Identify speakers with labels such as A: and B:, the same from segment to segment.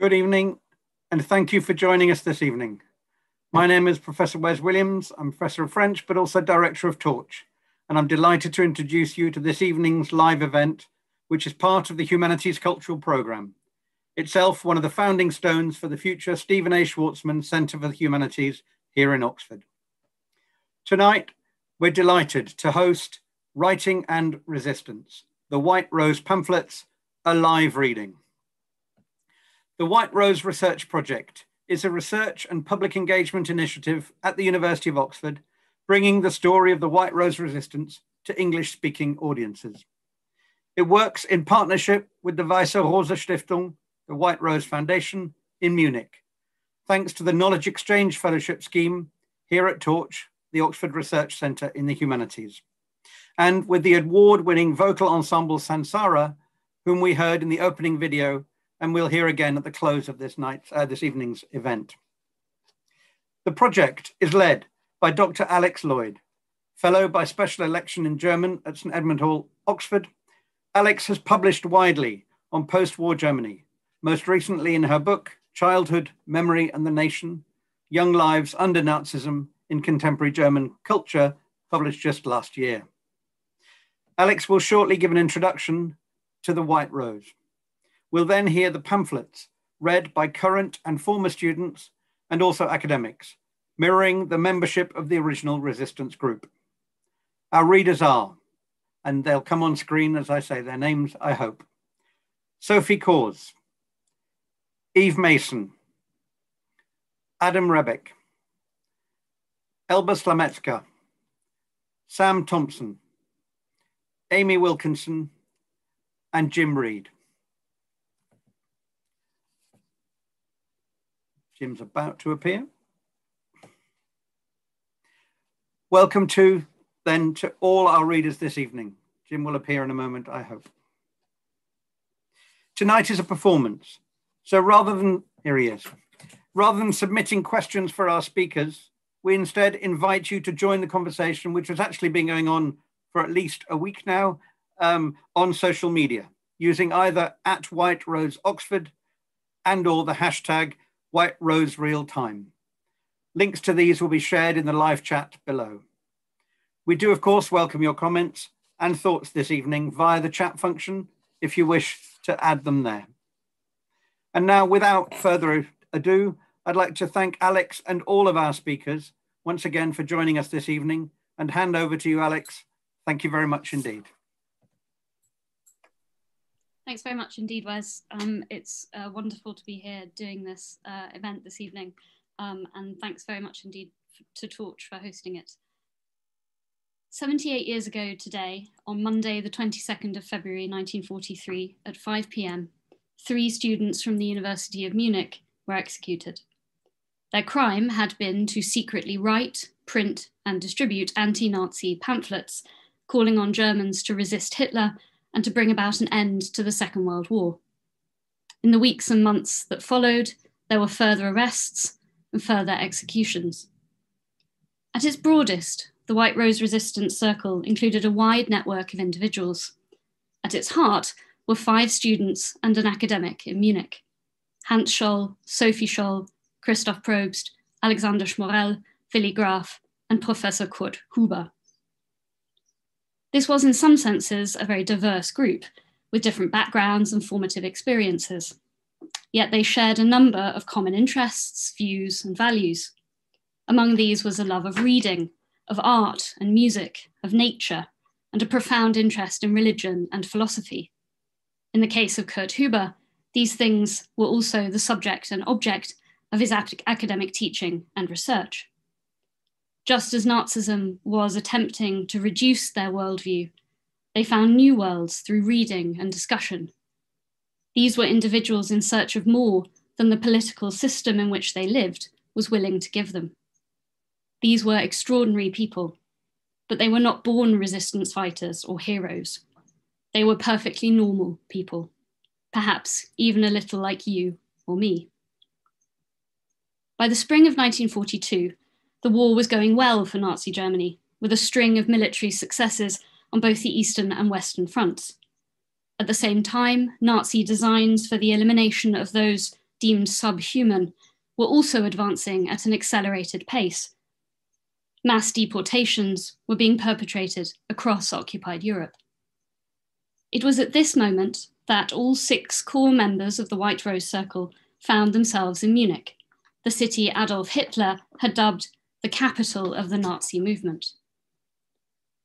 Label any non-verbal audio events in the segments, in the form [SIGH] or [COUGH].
A: Good evening, and thank you for joining us this evening. My name is Professor Wes Williams. I'm Professor of French, but also Director of Torch, and I'm delighted to introduce you to this evening's live event, which is part of the Humanities Cultural Programme, itself one of the founding stones for the future Stephen A. Schwartzman Centre for the Humanities here in Oxford. Tonight, we're delighted to host Writing and Resistance, the White Rose pamphlets, a live reading. The White Rose Research Project is a research and public engagement initiative at the University of Oxford, bringing the story of the White Rose Resistance to English speaking audiences. It works in partnership with the Weiße Rose Stiftung, the White Rose Foundation in Munich, thanks to the Knowledge Exchange Fellowship Scheme here at Torch, the Oxford Research Centre in the Humanities, and with the award winning vocal ensemble Sansara, whom we heard in the opening video and we'll hear again at the close of this night, uh, this evening's event. The project is led by Dr. Alex Lloyd, Fellow by Special Election in German at St Edmund Hall, Oxford. Alex has published widely on post-war Germany, most recently in her book, Childhood, Memory and the Nation, Young Lives Under Nazism in Contemporary German Culture, published just last year. Alex will shortly give an introduction to the White Rose. We'll then hear the pamphlets read by current and former students and also academics, mirroring the membership of the original resistance group. Our readers are, and they'll come on screen as I say their names, I hope. Sophie Cause, Eve Mason, Adam Rebick, Elba Slametska, Sam Thompson, Amy Wilkinson, and Jim Reed. Jim's about to appear. Welcome to then to all our readers this evening. Jim will appear in a moment, I hope. Tonight is a performance. So rather than, here he is, rather than submitting questions for our speakers, we instead invite you to join the conversation, which has actually been going on for at least a week now um, on social media, using either at White Rose Oxford and or the hashtag White Rose Real Time. Links to these will be shared in the live chat below. We do, of course, welcome your comments and thoughts this evening via the chat function if you wish to add them there. And now, without further ado, I'd like to thank Alex and all of our speakers once again for joining us this evening and hand over to you, Alex. Thank you very much indeed.
B: Thanks very much indeed, Wes. Um, it's uh, wonderful to be here doing this uh, event this evening. Um, and thanks very much indeed to Torch for hosting it. 78 years ago today, on Monday, the 22nd of February 1943, at 5 p.m., three students from the University of Munich were executed. Their crime had been to secretly write, print, and distribute anti Nazi pamphlets calling on Germans to resist Hitler and to bring about an end to the Second World War. In the weeks and months that followed, there were further arrests and further executions. At its broadest, the White Rose Resistance Circle included a wide network of individuals. At its heart were five students and an academic in Munich Hans Scholl, Sophie Scholl, Christoph Probst, Alexander Schmorell, Willy Graf, and Professor Kurt Huber. This was, in some senses, a very diverse group with different backgrounds and formative experiences. Yet they shared a number of common interests, views, and values. Among these was a love of reading, of art and music, of nature, and a profound interest in religion and philosophy. In the case of Kurt Huber, these things were also the subject and object of his academic teaching and research just as Nazism was attempting to reduce their worldview, they found new worlds through reading and discussion. These were individuals in search of more than the political system in which they lived was willing to give them. These were extraordinary people, but they were not born resistance fighters or heroes. They were perfectly normal people, perhaps even a little like you or me. By the spring of 1942, the war was going well for Nazi Germany, with a string of military successes on both the Eastern and Western fronts. At the same time, Nazi designs for the elimination of those deemed subhuman, were also advancing at an accelerated pace. Mass deportations were being perpetrated across occupied Europe. It was at this moment that all six core members of the White Rose Circle found themselves in Munich, the city Adolf Hitler had dubbed the capital of the Nazi movement.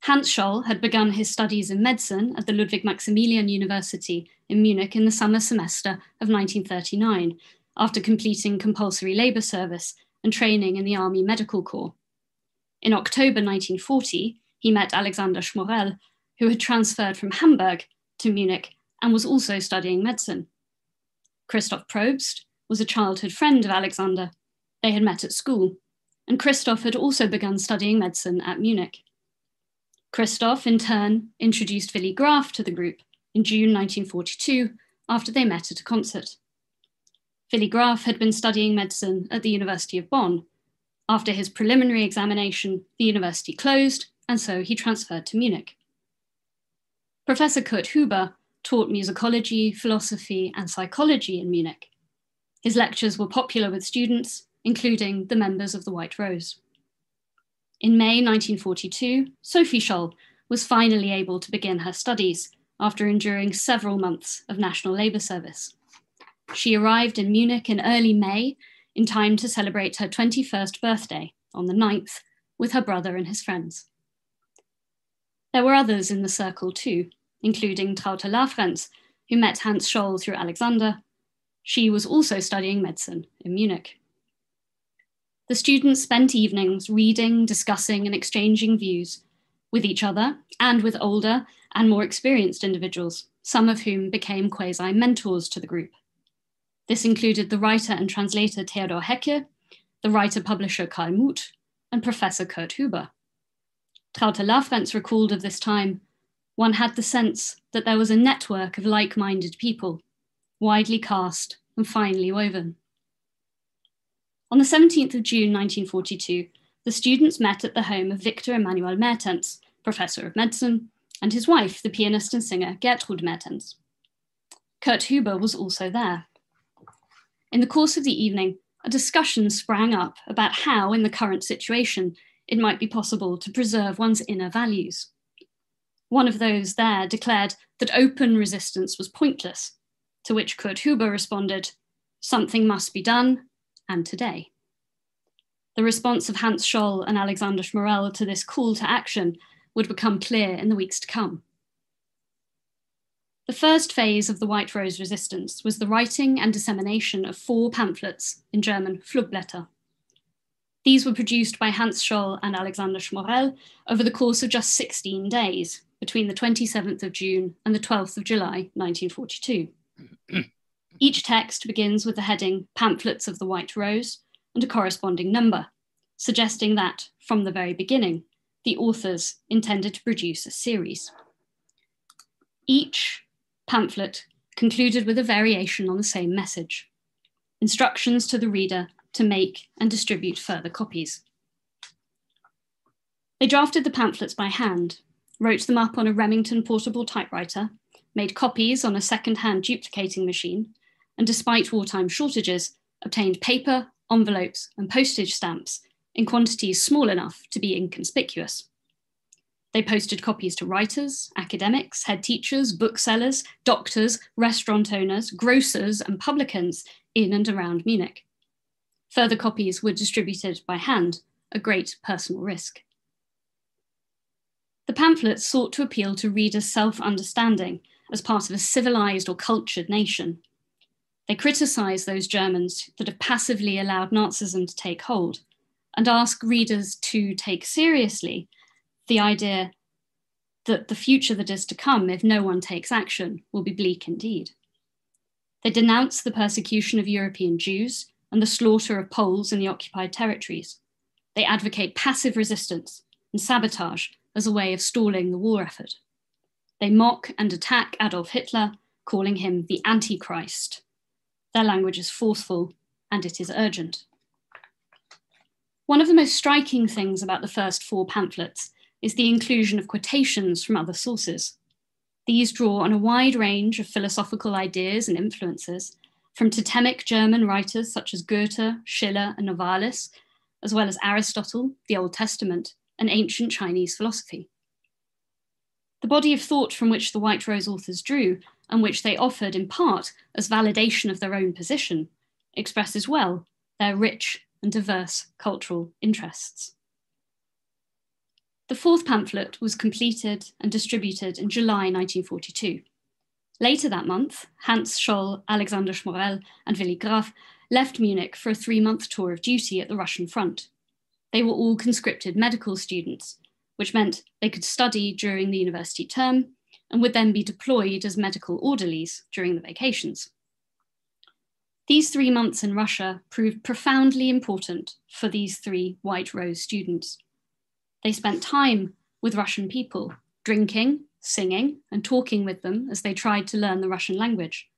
B: Hans Scholl had begun his studies in medicine at the Ludwig Maximilian University in Munich in the summer semester of 1939, after completing compulsory labour service and training in the Army Medical Corps. In October 1940, he met Alexander Schmorell, who had transferred from Hamburg to Munich and was also studying medicine. Christoph Probst was a childhood friend of Alexander. They had met at school, and Christoph had also begun studying medicine at Munich. Christoph, in turn, introduced Willy Graf to the group in June 1942 after they met at a concert. Willy Graf had been studying medicine at the University of Bonn. After his preliminary examination, the university closed, and so he transferred to Munich. Professor Kurt Huber taught musicology, philosophy, and psychology in Munich. His lectures were popular with students, including the members of the White Rose. In May 1942, Sophie Scholl was finally able to begin her studies after enduring several months of National Labour Service. She arrived in Munich in early May in time to celebrate her 21st birthday on the 9th with her brother and his friends. There were others in the circle too, including Traute Lafrenz, who met Hans Scholl through Alexander. She was also studying medicine in Munich. The students spent evenings reading, discussing, and exchanging views with each other and with older and more experienced individuals, some of whom became quasi mentors to the group. This included the writer and translator Theodor Haecker, the writer publisher Karl Muth, and Professor Kurt Huber. Traute Lafrenz recalled of this time, one had the sense that there was a network of like minded people, widely cast and finely woven. On the 17th of June 1942, the students met at the home of Victor Emmanuel Mertens, professor of medicine, and his wife, the pianist and singer Gertrud Mertens. Kurt Huber was also there. In the course of the evening, a discussion sprang up about how, in the current situation, it might be possible to preserve one's inner values. One of those there declared that open resistance was pointless, to which Kurt Huber responded, Something must be done, and today. The response of Hans Scholl and Alexander Schmorell to this call to action would become clear in the weeks to come. The first phase of the White Rose resistance was the writing and dissemination of four pamphlets in German Flugblätter. These were produced by Hans Scholl and Alexander Schmorell over the course of just 16 days, between the 27th of June and the 12th of July 1942. [CLEARS THROAT] Each text begins with the heading Pamphlets of the White Rose and a corresponding number, suggesting that, from the very beginning, the authors intended to produce a series. Each pamphlet concluded with a variation on the same message instructions to the reader to make and distribute further copies. They drafted the pamphlets by hand, wrote them up on a Remington portable typewriter, made copies on a second hand duplicating machine, and despite wartime shortages, obtained paper, envelopes, and postage stamps in quantities small enough to be inconspicuous. They posted copies to writers, academics, head teachers, booksellers, doctors, restaurant owners, grocers, and publicans in and around Munich. Further copies were distributed by hand, a great personal risk. The pamphlets sought to appeal to readers' self understanding as part of a civilized or cultured nation. They criticize those Germans that have passively allowed Nazism to take hold and ask readers to take seriously the idea that the future that is to come, if no one takes action, will be bleak indeed. They denounce the persecution of European Jews and the slaughter of Poles in the occupied territories. They advocate passive resistance and sabotage as a way of stalling the war effort. They mock and attack Adolf Hitler, calling him the Antichrist. Their language is forceful and it is urgent. One of the most striking things about the first four pamphlets is the inclusion of quotations from other sources. These draw on a wide range of philosophical ideas and influences from totemic German writers such as Goethe, Schiller, and Novalis, as well as Aristotle, the Old Testament, and ancient Chinese philosophy. The body of thought from which the White Rose authors drew, and which they offered in part as validation of their own position, expresses well their rich and diverse cultural interests. The fourth pamphlet was completed and distributed in July 1942. Later that month, Hans Scholl, Alexander Schmorell, and Willy Graf left Munich for a three month tour of duty at the Russian front. They were all conscripted medical students, which meant they could study during the university term and would then be deployed as medical orderlies during the vacations. These three months in Russia proved profoundly important for these three White Rose students. They spent time with Russian people, drinking, singing, and talking with them as they tried to learn the Russian language.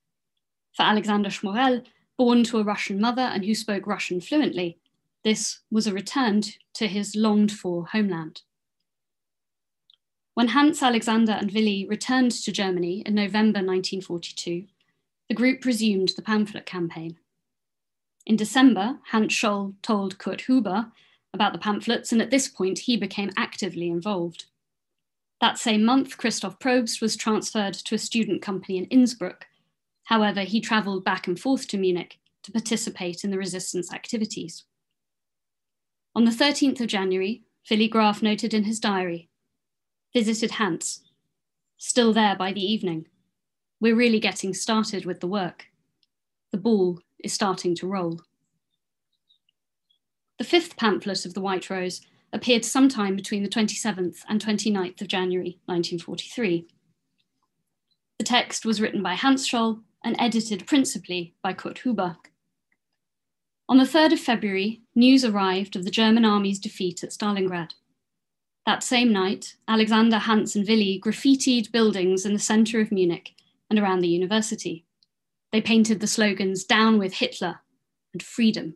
B: For Alexander Schmorell, born to a Russian mother and who spoke Russian fluently, this was a return to his longed for homeland. When Hans, Alexander, and Willy returned to Germany in November 1942, the group resumed the pamphlet campaign. In December, Hans Scholl told Kurt Huber about the pamphlets, and at this point, he became actively involved. That same month, Christoph Probst was transferred to a student company in Innsbruck. However, he travelled back and forth to Munich to participate in the resistance activities. On the 13th of January, Willy Graf noted in his diary visited Hans, still there by the evening. We're really getting started with the work. The ball is starting to roll. The fifth pamphlet of the White Rose appeared sometime between the 27th and 29th of January 1943. The text was written by Hans Scholl and edited principally by Kurt Huber. On the 3rd of February, news arrived of the German army's defeat at Stalingrad. That same night, Alexander, Hans, and Willy graffitied buildings in the centre of Munich and around the university. They painted the slogans Down with Hitler and Freedom.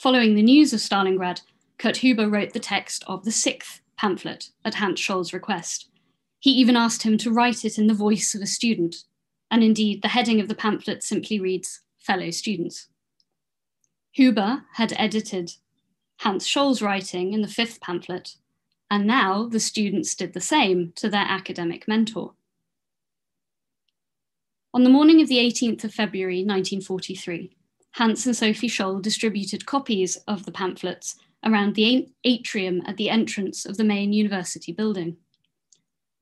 B: Following the news of Stalingrad, Kurt Huber wrote the text of the sixth pamphlet at Hans Scholl's request. He even asked him to write it in the voice of a student, and indeed, the heading of the pamphlet simply reads Fellow Students. Huber had edited Hans Scholl's writing in the fifth pamphlet, and now the students did the same to their academic mentor. On the morning of the 18th of February 1943, Hans and Sophie Scholl distributed copies of the pamphlets around the atrium at the entrance of the main university building.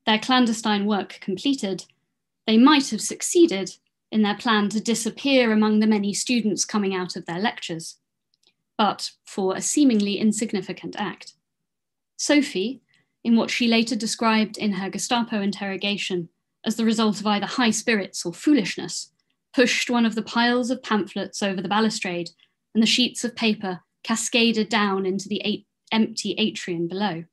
B: Their clandestine work completed, they might have succeeded in their plan to disappear among the many students coming out of their lectures, but for a seemingly insignificant act. Sophie, in what she later described in her Gestapo interrogation as the result of either high spirits or foolishness, pushed one of the piles of pamphlets over the balustrade, and the sheets of paper cascaded down into the empty atrium below.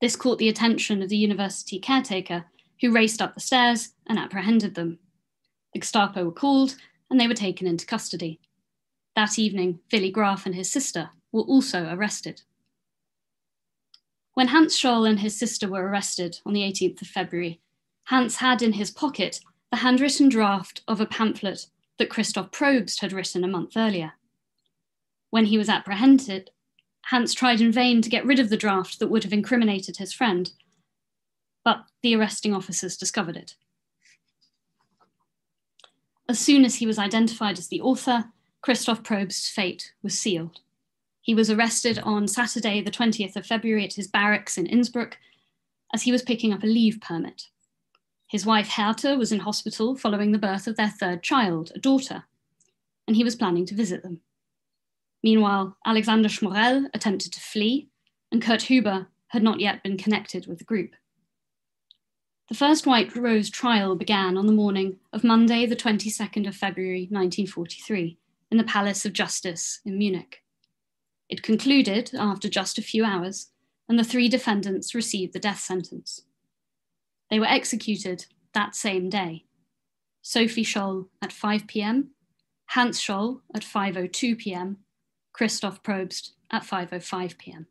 B: This caught the attention of the university caretaker, who raced up the stairs and apprehended them. The Gestapo were called and they were taken into custody. That evening, Willy Graf and his sister were also arrested. When Hans Scholl and his sister were arrested on the 18th of February, Hans had in his pocket the handwritten draft of a pamphlet that Christoph Probst had written a month earlier. When he was apprehended, Hans tried in vain to get rid of the draft that would have incriminated his friend, but the arresting officers discovered it. As soon as he was identified as the author, Christoph Probst's fate was sealed. He was arrested on Saturday, the 20th of February, at his barracks in Innsbruck as he was picking up a leave permit. His wife Herta was in hospital following the birth of their third child, a daughter, and he was planning to visit them. Meanwhile, Alexander Schmorell attempted to flee, and Kurt Huber had not yet been connected with the group. The first White Rose trial began on the morning of Monday, the 22nd of February 1943, in the Palace of Justice in Munich. It concluded after just a few hours, and the three defendants received the death sentence. They were executed that same day. Sophie Scholl at 5 p.m., Hans Scholl at 5.02 p.m., Christoph Probst at 5.05 pm.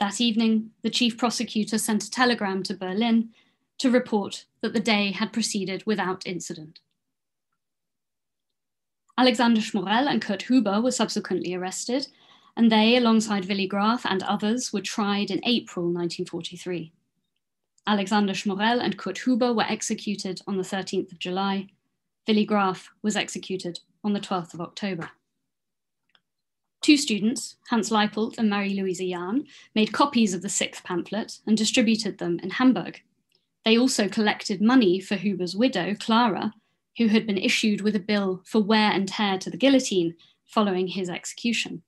B: That evening, the chief prosecutor sent a telegram to Berlin to report that the day had proceeded without incident. Alexander Schmorell and Kurt Huber were subsequently arrested, and they, alongside Willy Graf and others, were tried in April 1943. Alexander Schmorell and Kurt Huber were executed on the 13th of July. Willy Graf was executed on the 12th of October. Two students, Hans Leipelt and Marie-Louise Jahn, made copies of the sixth pamphlet and distributed them in Hamburg. They also collected money for Huber's widow, Clara, who had been issued with a bill for wear and tear to the guillotine following his execution.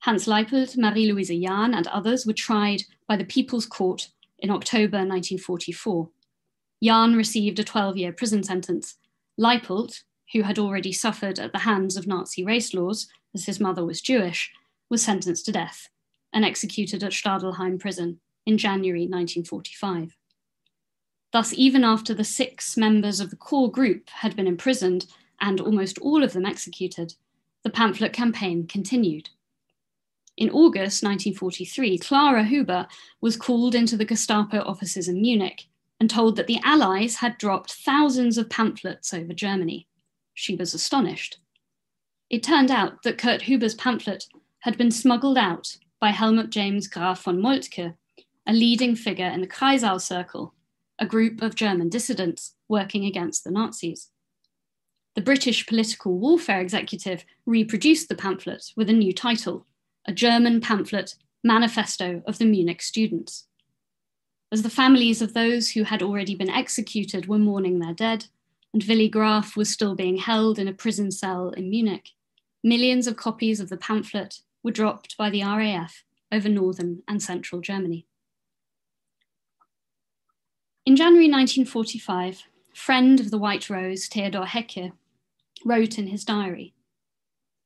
B: Hans Leipelt, Marie-Louise Jahn, and others were tried by the People's Court in October 1944. Jahn received a 12 year prison sentence. Leipelt, who had already suffered at the hands of Nazi race laws, as his mother was Jewish, was sentenced to death and executed at Stadelheim prison in January 1945. Thus, even after the six members of the core group had been imprisoned and almost all of them executed, the pamphlet campaign continued. In August 1943, Clara Huber was called into the Gestapo offices in Munich and told that the Allies had dropped thousands of pamphlets over Germany. She was astonished. It turned out that Kurt Huber's pamphlet had been smuggled out by Helmut James Graf von Moltke, a leading figure in the Kreisau Circle, a group of German dissidents working against the Nazis. The British Political Warfare Executive reproduced the pamphlet with a new title, a German pamphlet, Manifesto of the Munich Students. As the families of those who had already been executed were mourning their dead, and Willy Graf was still being held in a prison cell in Munich, millions of copies of the pamphlet were dropped by the RAF over northern and central Germany. In January 1945, friend of the White Rose, Theodor Haecker, wrote in his diary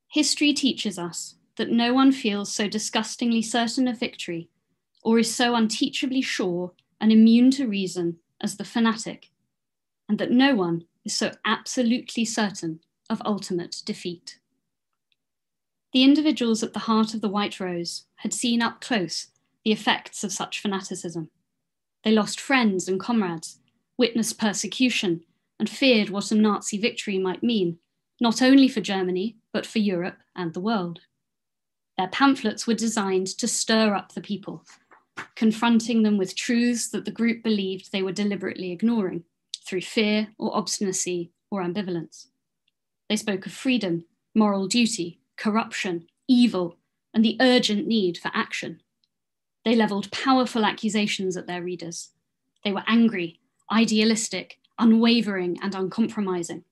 B: History teaches us that no one feels so disgustingly certain of victory or is so unteachably sure and immune to reason as the fanatic, and that no one is so absolutely certain of ultimate defeat. The individuals at the heart of the White Rose had seen up close the effects of such fanaticism. They lost friends and comrades, witnessed persecution, and feared what a Nazi victory might mean, not only for Germany, but for Europe and the world. Their pamphlets were designed to stir up the people, confronting them with truths that the group believed they were deliberately ignoring through fear or obstinacy or ambivalence. They spoke of freedom, moral duty, corruption, evil, and the urgent need for action. They leveled powerful accusations at their readers. They were angry, idealistic, unwavering, and uncompromising.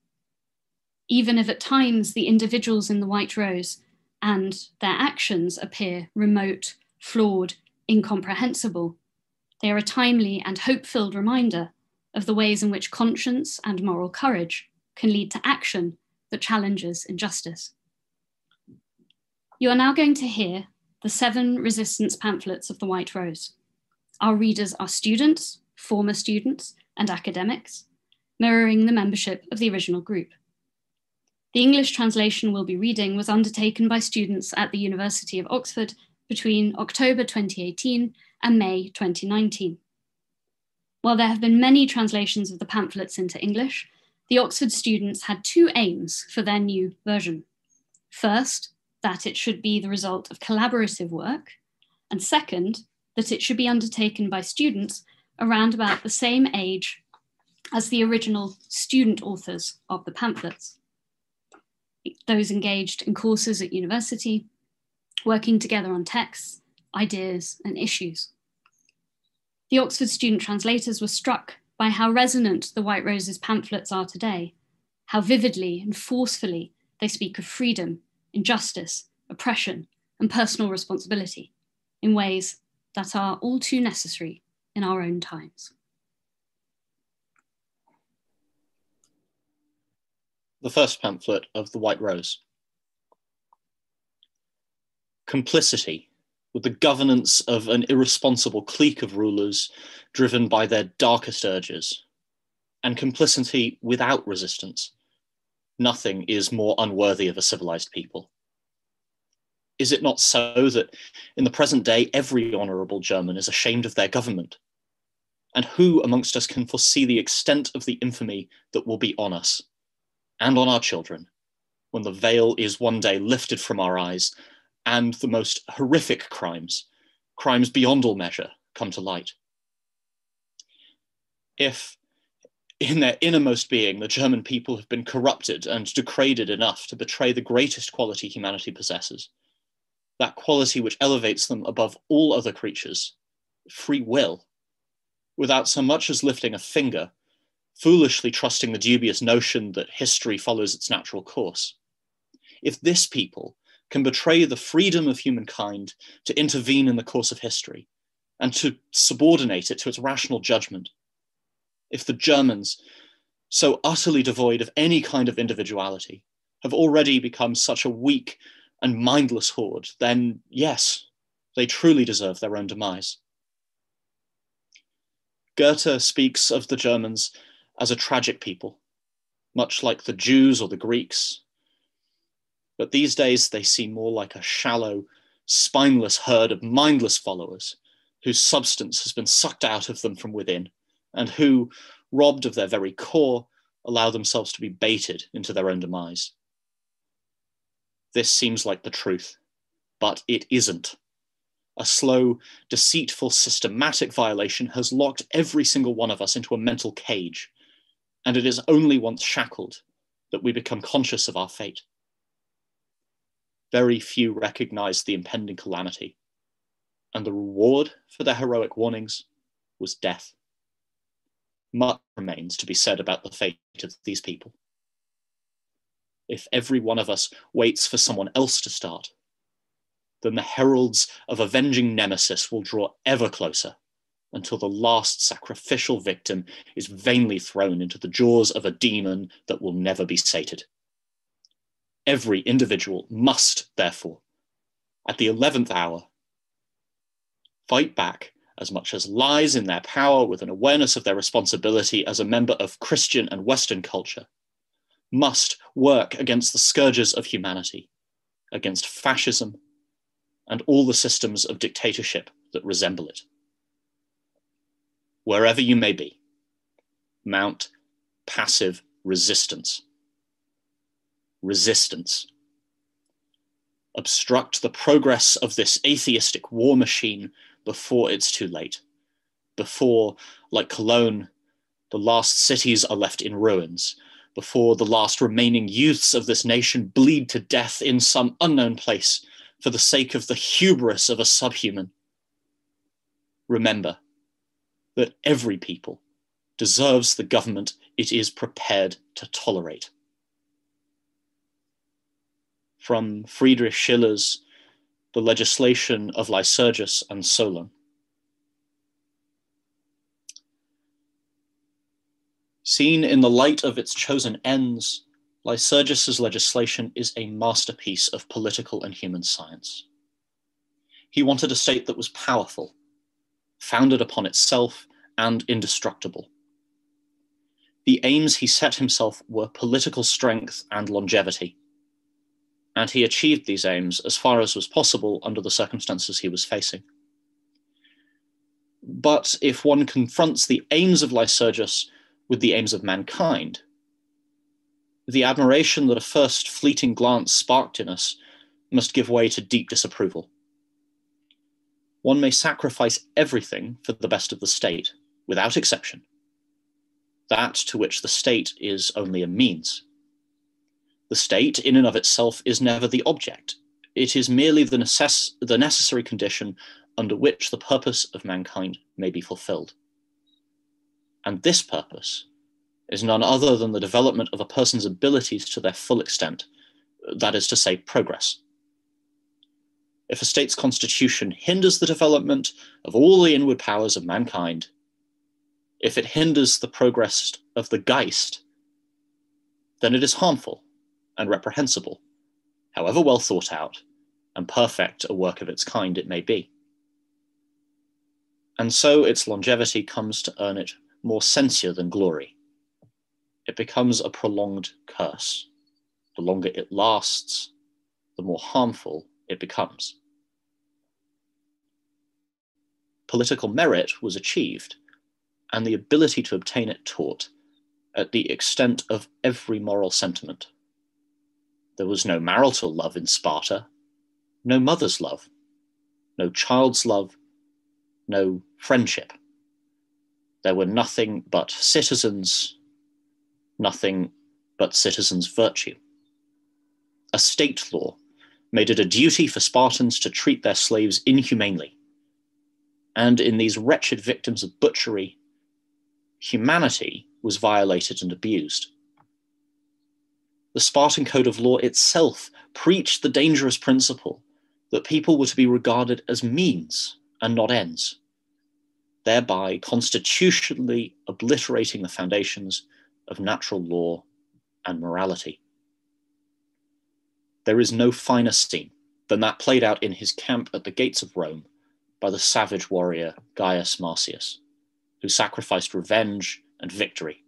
B: Even if at times the individuals in the White Rose and their actions appear remote, flawed, incomprehensible, they are a timely and hope filled reminder of the ways in which conscience and moral courage can lead to action that challenges injustice. You are now going to hear the seven resistance pamphlets of the White Rose. Our readers are students, former students, and academics, mirroring the membership of the original group. The English translation we'll be reading was undertaken by students at the University of Oxford between October 2018 and May 2019. While there have been many translations of the pamphlets into English, the Oxford students had two aims for their new version. First, that it should be the result of collaborative work, and second, that it should be undertaken by students around about the same age as the original student authors of the pamphlets. Those engaged in courses at university, working together on texts, ideas, and issues. The Oxford student translators were struck by how resonant the White Roses pamphlets are today, how vividly and forcefully they speak of freedom injustice, oppression, and personal responsibility in ways that are all too necessary in our own times.
C: The first pamphlet of The White Rose. Complicity with the governance of an irresponsible clique of rulers driven by their darkest urges, and complicity without resistance nothing is more unworthy of a civilized people. Is it not so that in the present day, every honorable German is ashamed of their government? And who amongst us can foresee the extent of the infamy that will be on us and on our children when the veil is one day lifted from our eyes and the most horrific crimes, crimes beyond all measure, come to light? If in their innermost being, the German people have been corrupted and degraded enough to betray the greatest quality humanity possesses, that quality which elevates them above all other creatures, free will, without so much as lifting a finger, foolishly trusting the dubious notion that history follows its natural course. If this people can betray the freedom of humankind to intervene in the course of history and to subordinate it to its rational judgment, if the Germans, so utterly devoid of any kind of individuality, have already become such a weak and mindless horde, then yes, they truly deserve their own demise. Goethe speaks of the Germans as a tragic people, much like the Jews or the Greeks. But these days they seem more like a shallow, spineless herd of mindless followers whose substance has been sucked out of them from within, and who, robbed of their very core, allow themselves to be baited into their own demise. This seems like the truth, but it isn't a slow, deceitful, systematic violation has locked every single one of us into a mental cage. And it is only once shackled that we become conscious of our fate. Very few recognize the impending calamity, and the reward for their heroic warnings was death. Much remains to be said about the fate of these people. If every one of us waits for someone else to start, then the heralds of avenging Nemesis will draw ever closer until the last sacrificial victim is vainly thrown into the jaws of a demon that will never be sated. Every individual must, therefore, at the 11th hour, fight back as much as lies in their power with an awareness of their responsibility as a member of Christian and Western culture, must work against the scourges of humanity, against fascism, and all the systems of dictatorship that resemble it. Wherever you may be, mount passive resistance. Resistance. Obstruct the progress of this atheistic war machine before it's too late. Before, like Cologne, the last cities are left in ruins. Before the last remaining youths of this nation bleed to death in some unknown place for the sake of the hubris of a subhuman. Remember that every people deserves the government it is prepared to tolerate. From Friedrich Schiller's The Legislation of Lycurgus and Solon. Seen in the light of its chosen ends, Lycurgus's legislation is a masterpiece of political and human science. He wanted a state that was powerful, founded upon itself, and indestructible. The aims he set himself were political strength and longevity, and he achieved these aims as far as was possible under the circumstances he was facing. But if one confronts the aims of Lycurgus with the aims of mankind, the admiration that a first fleeting glance sparked in us must give way to deep disapproval. One may sacrifice everything for the best of the state, without exception. That to which the state is only a means. The state, in and of itself, is never the object. It is merely the, necess- the necessary condition under which the purpose of mankind may be fulfilled. And this purpose is none other than the development of a person's abilities to their full extent, that is to say, progress. If a state's constitution hinders the development of all the inward powers of mankind, if it hinders the progress of the Geist, then it is harmful and reprehensible, however well thought out and perfect a work of its kind it may be. And so its longevity comes to earn it more censure than glory it becomes a prolonged curse. The longer it lasts, the more harmful it becomes. Political merit was achieved, and the ability to obtain it taught at the extent of every moral sentiment. There was no marital love in Sparta, no mother's love, no child's love, no friendship. There were nothing but citizens, nothing but citizens' virtue. A state law made it a duty for Spartans to treat their slaves inhumanely. And in these wretched victims of butchery, humanity was violated and abused. The Spartan Code of Law itself preached the dangerous principle that people were to be regarded as means and not ends, thereby constitutionally obliterating the foundations of natural law and morality. There is no finer scene than that played out in his camp at the gates of Rome by the savage warrior Gaius Marcius, who sacrificed revenge and victory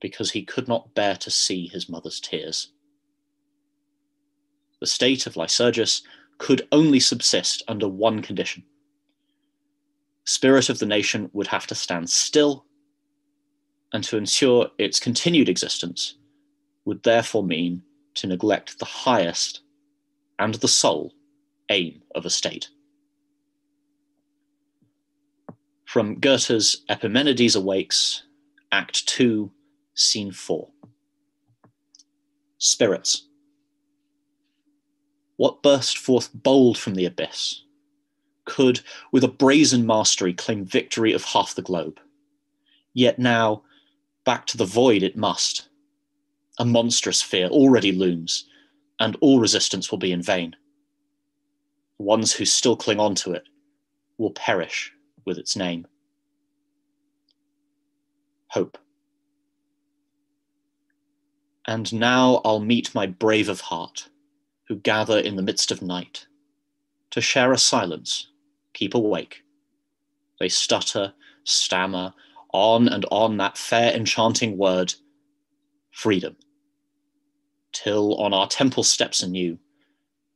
C: because he could not bear to see his mother's tears. The state of Lycurgus could only subsist under one condition. Spirit of the nation would have to stand still, and to ensure its continued existence would therefore mean to neglect the highest and the sole aim of a state. From Goethe's Epimenides Awakes, Act 2, Scene 4. Spirits. What burst forth bold from the abyss could, with a brazen mastery, claim victory of half the globe. Yet now, back to the void it must. A monstrous fear already looms, and all resistance will be in vain. The ones who still cling on to it will perish with its name. Hope. And now I'll meet my brave of heart, who gather in the midst of night, to share a silence, keep awake. They stutter, stammer, on and on that fair enchanting word, freedom, till on our temple steps anew,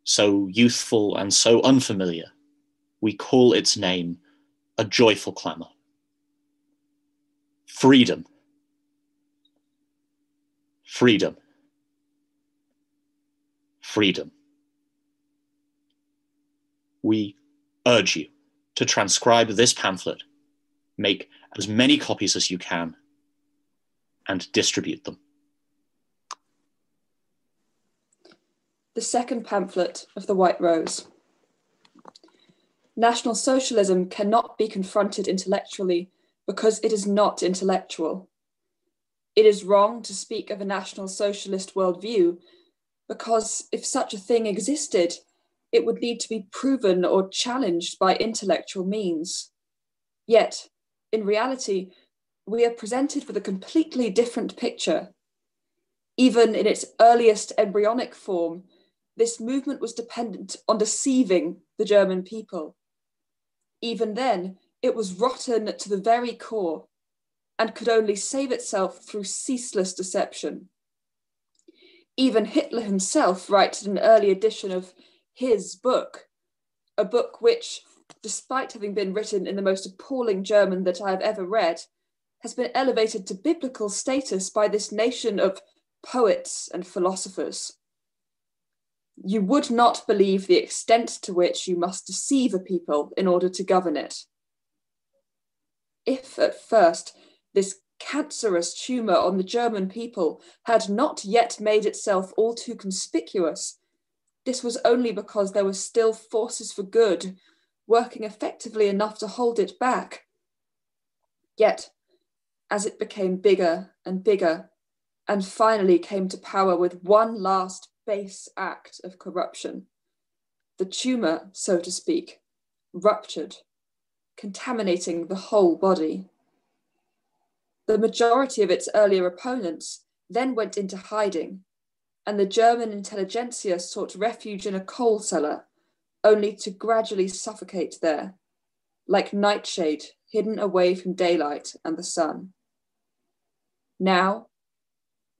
C: so youthful and so unfamiliar, we call its name a joyful clamor. Freedom. Freedom. Freedom. We urge you to transcribe this pamphlet, make as many copies as you can, and distribute them.
D: The second pamphlet of the White Rose. National Socialism cannot be confronted intellectually because it is not intellectual. It is wrong to speak of a National Socialist worldview because if such a thing existed, it would need to be proven or challenged by intellectual means. Yet, in reality, we are presented with a completely different picture. Even in its earliest embryonic form, this movement was dependent on deceiving the German people even then, it was rotten to the very core and could only save itself through ceaseless deception. Even Hitler himself writes in an early edition of his book, a book which, despite having been written in the most appalling German that I have ever read, has been elevated to biblical status by this nation of poets and philosophers you would not believe the extent to which you must deceive a people in order to govern it. If at first this cancerous tumour on the German people had not yet made itself all too conspicuous, this was only because there were still forces for good working effectively enough to hold it back. Yet, as it became bigger and bigger, and finally came to power with one last base act of corruption. The tumour, so to speak, ruptured, contaminating the whole body. The majority of its earlier opponents then went into hiding, and the German intelligentsia sought refuge in a coal cellar, only to gradually suffocate there, like nightshade hidden away from daylight and the sun. Now,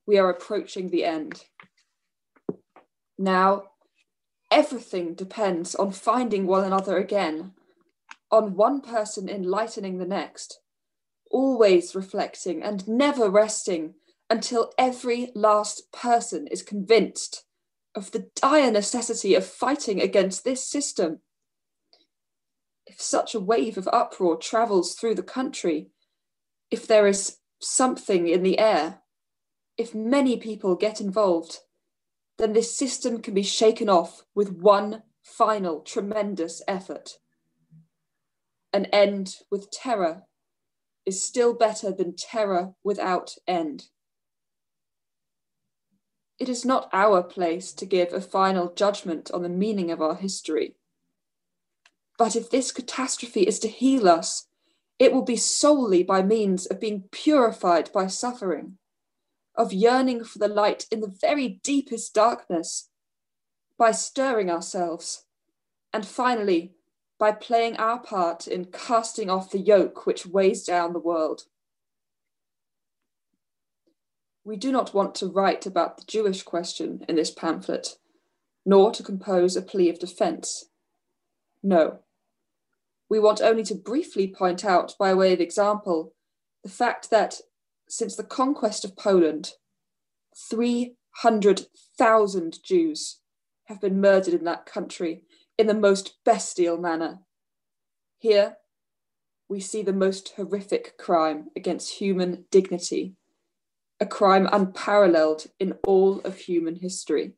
D: we are approaching the end. Now, everything depends on finding one another again, on one person enlightening the next, always reflecting and never resting until every last person is convinced of the dire necessity of fighting against this system. If such a wave of uproar travels through the country, if there is something in the air, if many people get involved, then this system can be shaken off with one final tremendous effort. An end with terror is still better than terror without end. It is not our place to give a final judgment on the meaning of our history. But if this catastrophe is to heal us, it will be solely by means of being purified by suffering, of yearning for the light in the very deepest darkness, by stirring ourselves, and finally, by playing our part in casting off the yoke which weighs down the world. We do not want to write about the Jewish question in this pamphlet, nor to compose a plea of defence. No. We want only to briefly point out, by way of example, the fact that since the conquest of Poland, 300,000 Jews have been murdered in that country in the most bestial manner. Here, we see the most horrific crime against human dignity a crime unparalleled in all of human history.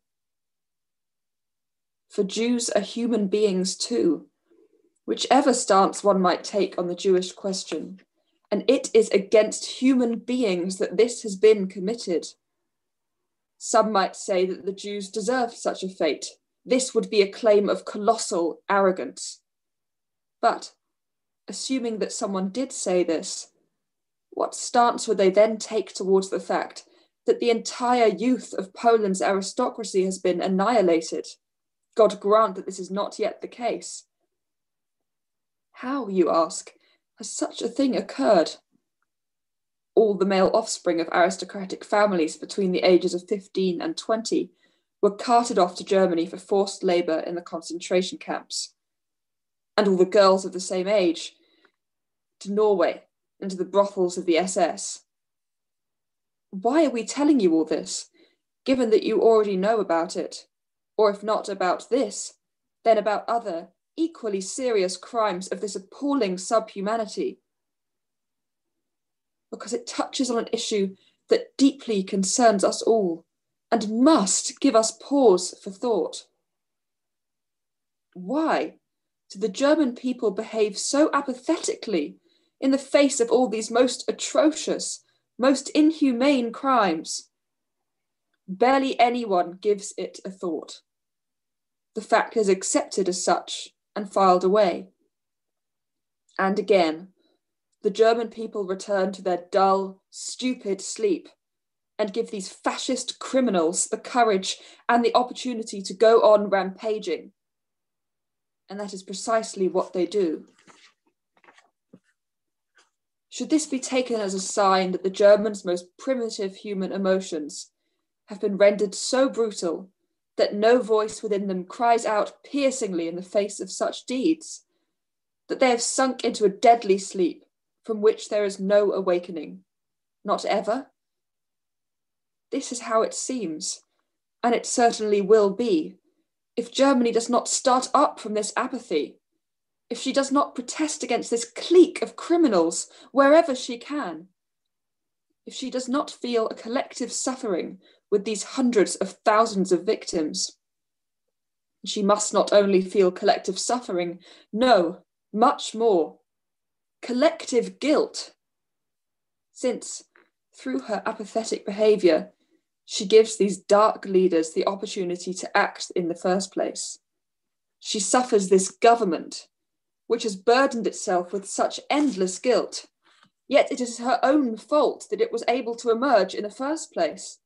D: For Jews are human beings too, whichever stance one might take on the Jewish question, and it is against human beings that this has been committed. Some might say that the Jews deserved such a fate. This would be a claim of colossal arrogance. But, assuming that someone did say this, what stance would they then take towards the fact that the entire youth of Poland's aristocracy has been annihilated? God grant that this is not yet the case. How, you ask, has such a thing occurred? All the male offspring of aristocratic families between the ages of 15 and 20 were carted off to Germany for forced labour in the concentration camps. And all the girls of the same age to Norway into the brothels of the SS. Why are we telling you all this, given that you already know about it? Or if not about this, then about other, equally serious crimes of this appalling subhumanity? Because it touches on an issue that deeply concerns us all and must give us pause for thought. Why do the German people behave so apathetically in the face of all these most atrocious, most inhumane crimes. Barely anyone gives it a thought. The fact is accepted as such and filed away. And again, the German people return to their dull, stupid sleep and give these fascist criminals the courage and the opportunity to go on rampaging. And that is precisely what they do. Should this be taken as a sign that the Germans' most primitive human emotions have been rendered so brutal that no voice within them cries out piercingly in the face of such deeds, that they have sunk into a deadly sleep from which there is no awakening, not ever? This is how it seems, and it certainly will be, if Germany does not start up from this apathy if she does not protest against this clique of criminals wherever she can, if she does not feel a collective suffering with these hundreds of thousands of victims. She must not only feel collective suffering, no, much more, collective guilt. Since, through her apathetic behaviour, she gives these dark leaders the opportunity to act in the first place. She suffers this government which has burdened itself with such endless guilt. Yet it is her own fault that it was able to emerge in the first place.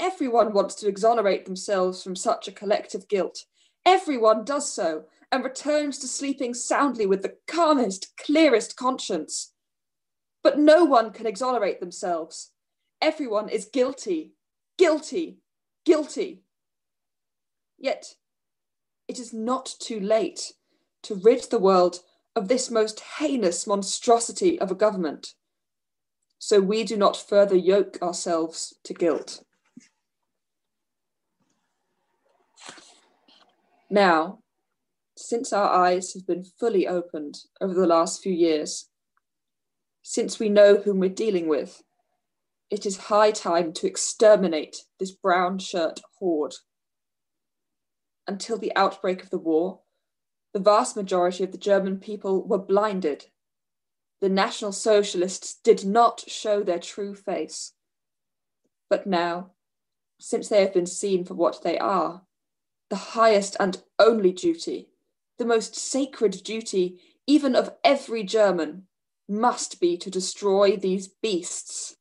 D: Everyone wants to exonerate themselves from such a collective guilt. Everyone does so and returns to sleeping soundly with the calmest, clearest conscience. But no one can exonerate themselves. Everyone is guilty, guilty, guilty. Yet it is not too late to rid the world of this most heinous monstrosity of a government, so we do not further yoke ourselves to guilt. Now, since our eyes have been fully opened over the last few years, since we know whom we're dealing with, it is high time to exterminate this brown shirt horde. Until the outbreak of the war, the vast majority of the German people were blinded. The National Socialists did not show their true face. But now, since they have been seen for what they are, the highest and only duty, the most sacred duty, even of every German, must be to destroy these beasts.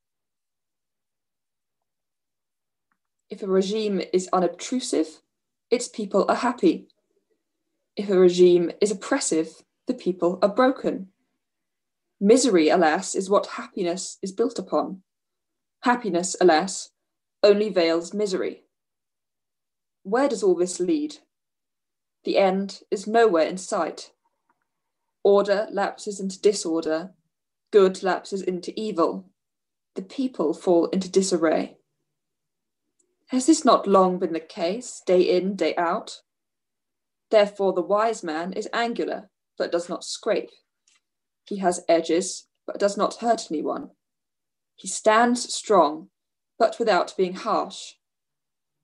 D: If a regime is unobtrusive, its people are happy. If a regime is oppressive, the people are broken. Misery, alas, is what happiness is built upon. Happiness, alas, only veils misery. Where does all this lead? The end is nowhere in sight. Order lapses into disorder, good lapses into evil, the people fall into disarray. Has this not long been the case, day in, day out? Therefore, the wise man is angular, but does not scrape. He has edges, but does not hurt anyone. He stands strong, but without being harsh.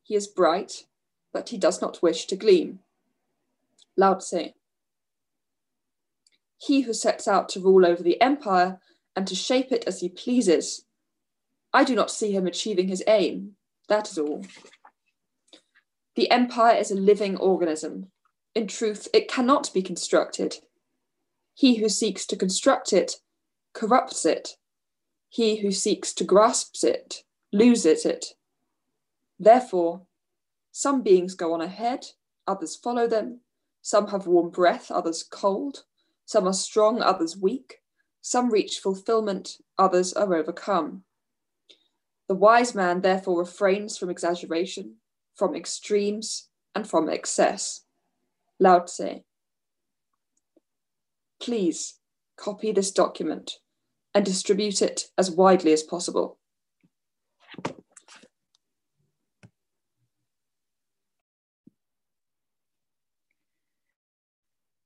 D: He is bright, but he does not wish to gleam. Lao Tse. He who sets out to rule over the empire and to shape it as he pleases. I do not see him achieving his aim, that is all. The empire is a living organism. In truth, it cannot be constructed. He who seeks to construct it corrupts it. He who seeks to grasp it loses it. Therefore, some beings go on ahead, others follow them. Some have warm breath, others cold. Some are strong, others weak. Some reach fulfillment, others are overcome. The wise man therefore refrains from exaggeration, from extremes, and from excess. Lao Tse. Please copy this document and distribute it as widely as possible.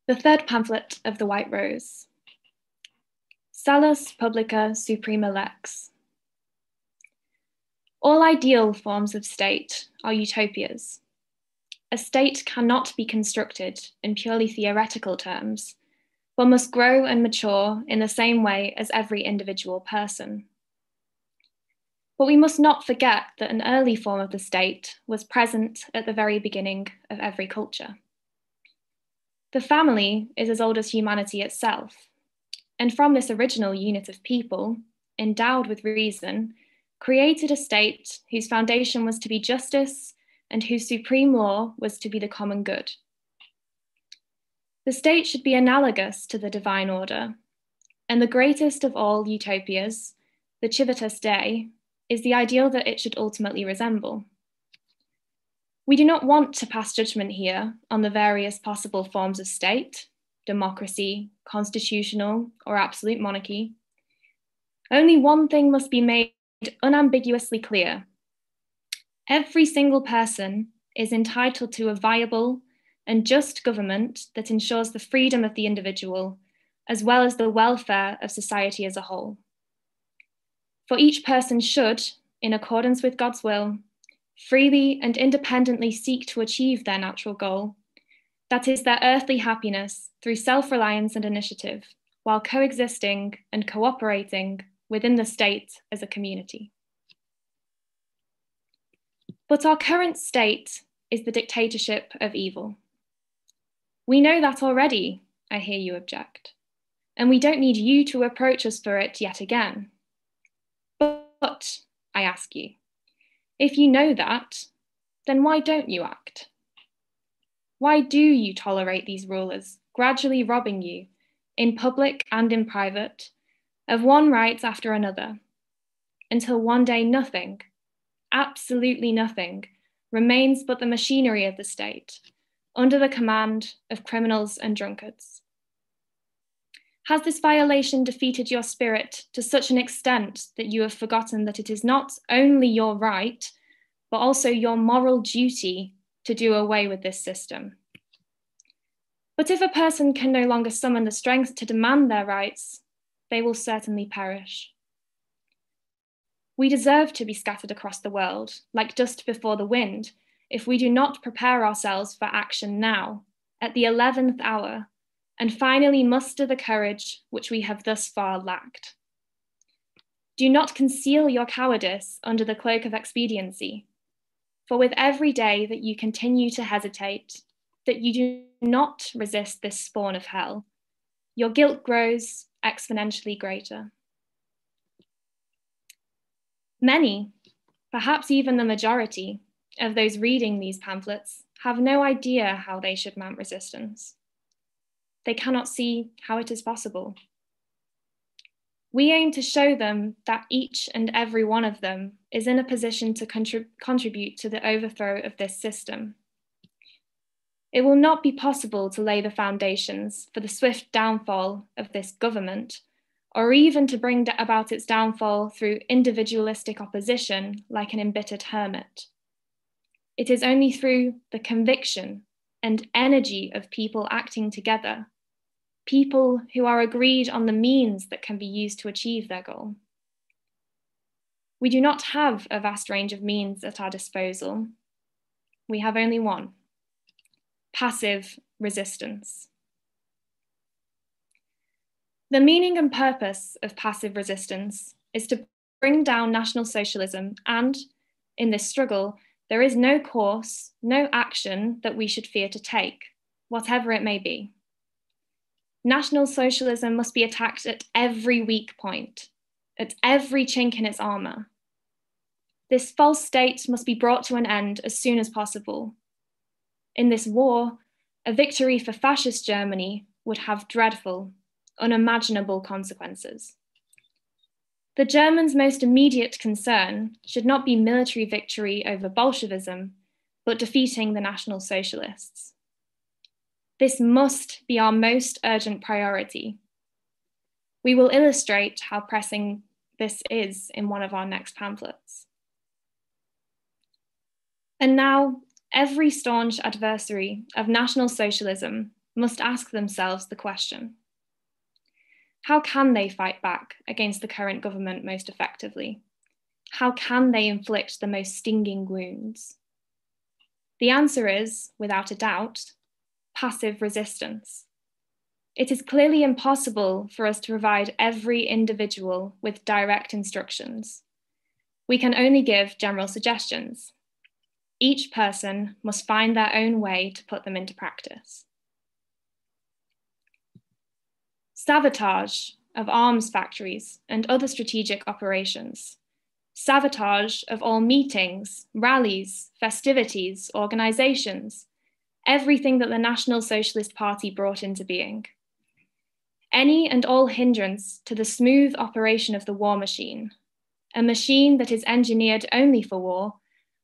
E: The third pamphlet of the White Rose. Salus Publica Suprema Lex. All ideal forms of state are utopias. A state cannot be constructed in purely theoretical terms, but must grow and mature in the same way as every individual person. But we must not forget that an early form of the state was present at the very beginning of every culture. The family is as old as humanity itself. And from this original unit of people, endowed with reason, created a state whose foundation was to be justice and whose supreme law was to be the common good. The state should be analogous to the divine order, and the greatest of all utopias, the Civitas Dei, is the ideal that it should ultimately resemble. We do not want to pass judgment here on the various possible forms of state, democracy, constitutional, or absolute monarchy. Only one thing must be made unambiguously clear. Every single person is entitled to a viable and just government that ensures the freedom of the individual, as well as the welfare of society as a whole. For each person should, in accordance with God's will, freely and independently seek to achieve their natural goal, that is, their earthly happiness through self reliance and initiative, while coexisting and cooperating within the state as a community. But our current state is the dictatorship of evil. We know that already, I hear you object, and we don't need you to approach us for it yet again. But, I ask you, if you know that, then why don't you act? Why do you tolerate these rulers, gradually robbing you, in public and in private, of one right after another, until one day nothing, absolutely nothing, remains but the machinery of the state, under the command of criminals and drunkards? Has this violation defeated your spirit to such an extent that you have forgotten that it is not only your right, but also your moral duty to do away with this system? But if a person can no longer summon the strength to demand their rights, they will certainly perish. We deserve to be scattered across the world, like dust before the wind, if we do not prepare ourselves for action now, at the 11th hour, and finally muster the courage which we have thus far lacked. Do not conceal your cowardice under the cloak of expediency, for with every day that you continue to hesitate, that you do not resist this spawn of hell, your guilt grows exponentially greater. Many, perhaps even the majority, of those reading these pamphlets have no idea how they should mount resistance. They cannot see how it is possible. We aim to show them that each and every one of them is in a position to contrib contribute to the overthrow of this system. It will not be possible to lay the foundations for the swift downfall of this government, or even to bring about its downfall through individualistic opposition like an embittered hermit. It is only through the conviction and energy of people acting together, people who are agreed on the means that can be used to achieve their goal. We do not have a vast range of means at our disposal. We have only one passive resistance. The meaning and purpose of passive resistance is to bring down National Socialism and, in this struggle, there is no course, no action that we should fear to take, whatever it may be. National Socialism must be attacked at every weak point, at every chink in its armour. This false state must be brought to an end as soon as possible, in this war, a victory for fascist Germany would have dreadful, unimaginable consequences. The Germans' most immediate concern should not be military victory over Bolshevism, but defeating the National Socialists. This must be our most urgent priority. We will illustrate how pressing this is in one of our next pamphlets. And now Every staunch adversary of National Socialism must ask themselves the question How can they fight back against the current government most effectively? How can they inflict the most stinging wounds? The answer is, without a doubt, passive resistance. It is clearly impossible for us to provide every individual with direct instructions. We can only give general suggestions, each person must find their own way to put them into practice. Sabotage of arms factories and other strategic operations. Sabotage of all meetings, rallies, festivities, organizations, everything that the National Socialist Party brought into being. Any and all hindrance to the smooth operation of the war machine, a machine that is engineered only for war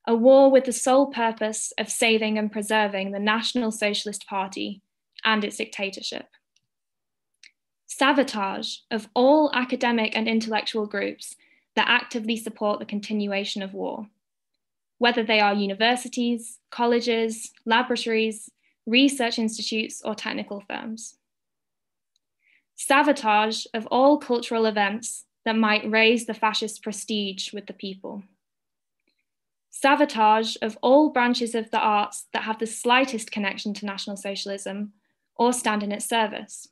E: a war with the sole purpose of saving and preserving the National Socialist Party and its dictatorship. Sabotage of all academic and intellectual groups that actively support the continuation of war, whether they are universities, colleges, laboratories, research institutes, or technical firms. Sabotage of all cultural events that might raise the fascist prestige with the people sabotage of all branches of the arts that have the slightest connection to National Socialism or stand in its service.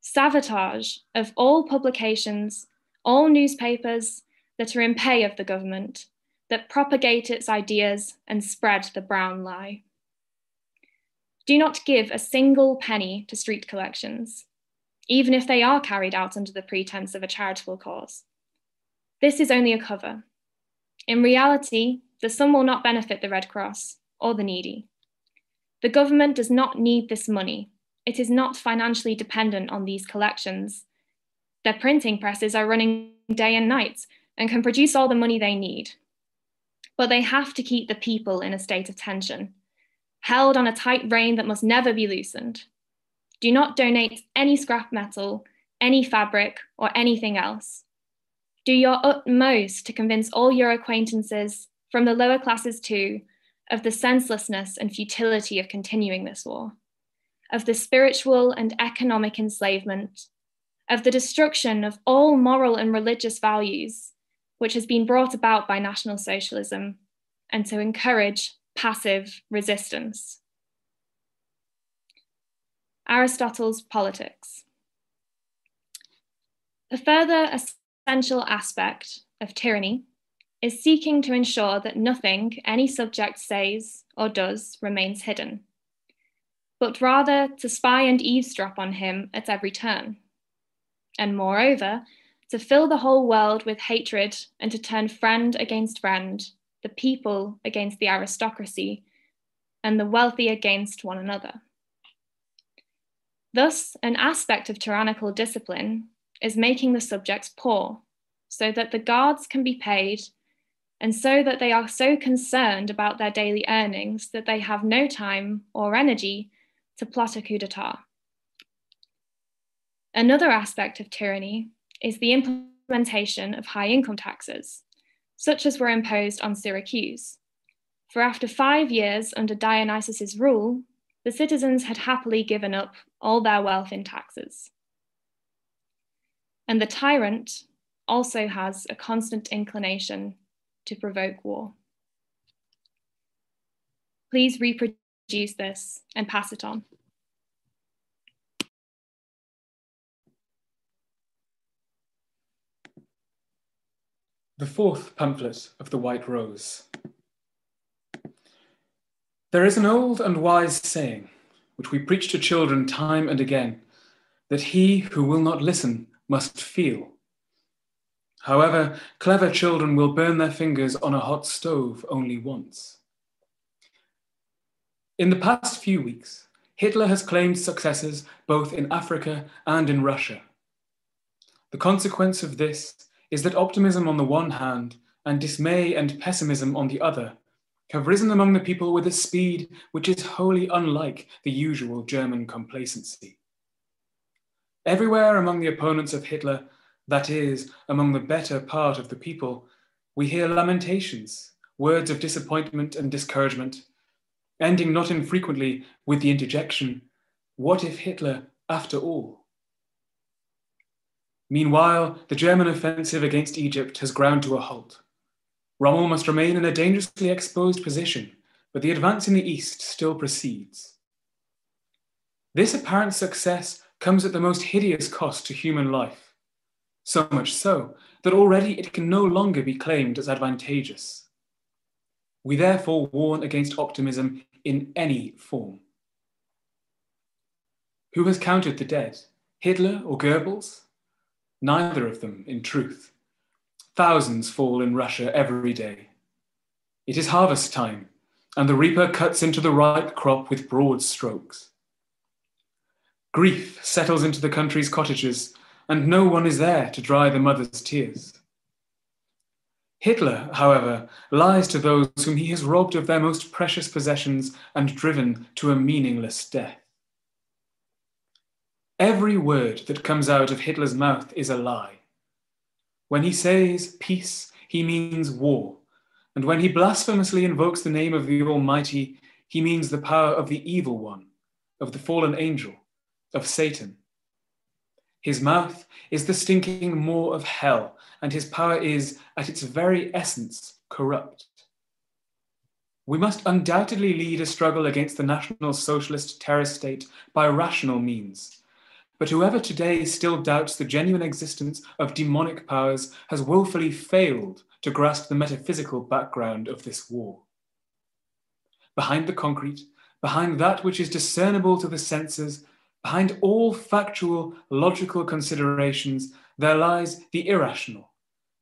E: Sabotage of all publications, all newspapers that are in pay of the government, that propagate its ideas and spread the brown lie. Do not give a single penny to street collections, even if they are carried out under the pretense of a charitable cause. This is only a cover. In reality, the sum will not benefit the Red Cross or the needy. The government does not need this money. It is not financially dependent on these collections. Their printing presses are running day and night and can produce all the money they need. But they have to keep the people in a state of tension, held on a tight rein that must never be loosened. Do not donate any scrap metal, any fabric, or anything else. Do your utmost to convince all your acquaintances, from the lower classes too, of the senselessness and futility of continuing this war, of the spiritual and economic enslavement, of the destruction of all moral and religious values, which has been brought about by National Socialism, and to encourage passive resistance. Aristotle's Politics. A further essential aspect of tyranny is seeking to ensure that nothing any subject says or does remains hidden, but rather to spy and eavesdrop on him at every turn. And moreover, to fill the whole world with hatred and to turn friend against friend, the people against the aristocracy, and the wealthy against one another. Thus, an aspect of tyrannical discipline is making the subjects poor, so that the guards can be paid, and so that they are so concerned about their daily earnings that they have no time or energy to plot a coup d'etat. Another aspect of tyranny is the implementation of high income taxes, such as were imposed on Syracuse. For after five years under Dionysius's rule, the citizens had happily given up all their wealth in taxes. And the tyrant also has a constant inclination to provoke war. Please reproduce this and pass it on.
F: The fourth pamphlet of the White Rose. There is an old and wise saying, which we preach to children time and again, that he who will not listen must feel. However, clever children will burn their fingers on a hot stove only once. In the past few weeks, Hitler has claimed successes both in Africa and in Russia. The consequence of this is that optimism on the one hand and dismay and pessimism on the other have risen among the people with a speed which is wholly unlike the usual German complacency. Everywhere among the opponents of Hitler, that is, among the better part of the people, we hear lamentations, words of disappointment and discouragement, ending not infrequently with the interjection, What if Hitler, after all? Meanwhile, the German offensive against Egypt has ground to a halt. Rommel must remain in a dangerously exposed position, but the advance in the east still proceeds. This apparent success comes at the most hideous cost to human life, so much so that already it can no longer be claimed as advantageous. We therefore warn against optimism in any form. Who has counted the dead? Hitler or Goebbels? Neither of them, in truth. Thousands fall in Russia every day. It is harvest time, and the reaper cuts into the ripe crop with broad strokes. Grief settles into the country's cottages, and no one is there to dry the mother's tears. Hitler, however, lies to those whom he has robbed of their most precious possessions and driven to a meaningless death. Every word that comes out of Hitler's mouth is a lie. When he says peace, he means war. And when he blasphemously invokes the name of the Almighty, he means the power of the evil one, of the fallen angel, of Satan. His mouth is the stinking maw of hell, and his power is, at its very essence, corrupt. We must undoubtedly lead a struggle against the National Socialist terror state by rational means. But whoever today still doubts the genuine existence of demonic powers has woefully failed to grasp the metaphysical background of this war. Behind the concrete, behind that which is discernible to the senses, Behind all factual, logical considerations, there lies the irrational,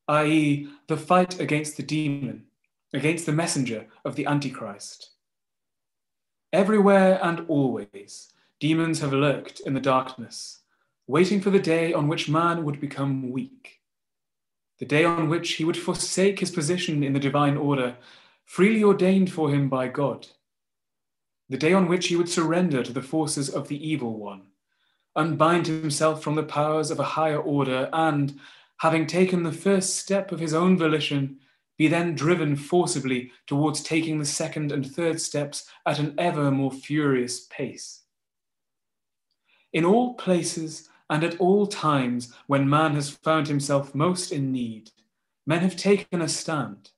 F: i.e., the fight against the demon, against the messenger of the Antichrist. Everywhere and always, demons have lurked in the darkness, waiting for the day on which man would become weak, the day on which he would forsake his position in the divine order, freely ordained for him by God the day on which he would surrender to the forces of the evil one, unbind himself from the powers of a higher order, and, having taken the first step of his own volition, be then driven forcibly towards taking the second and third steps at an ever more furious pace. In all places and at all times when man has found himself most in need, men have taken a stand.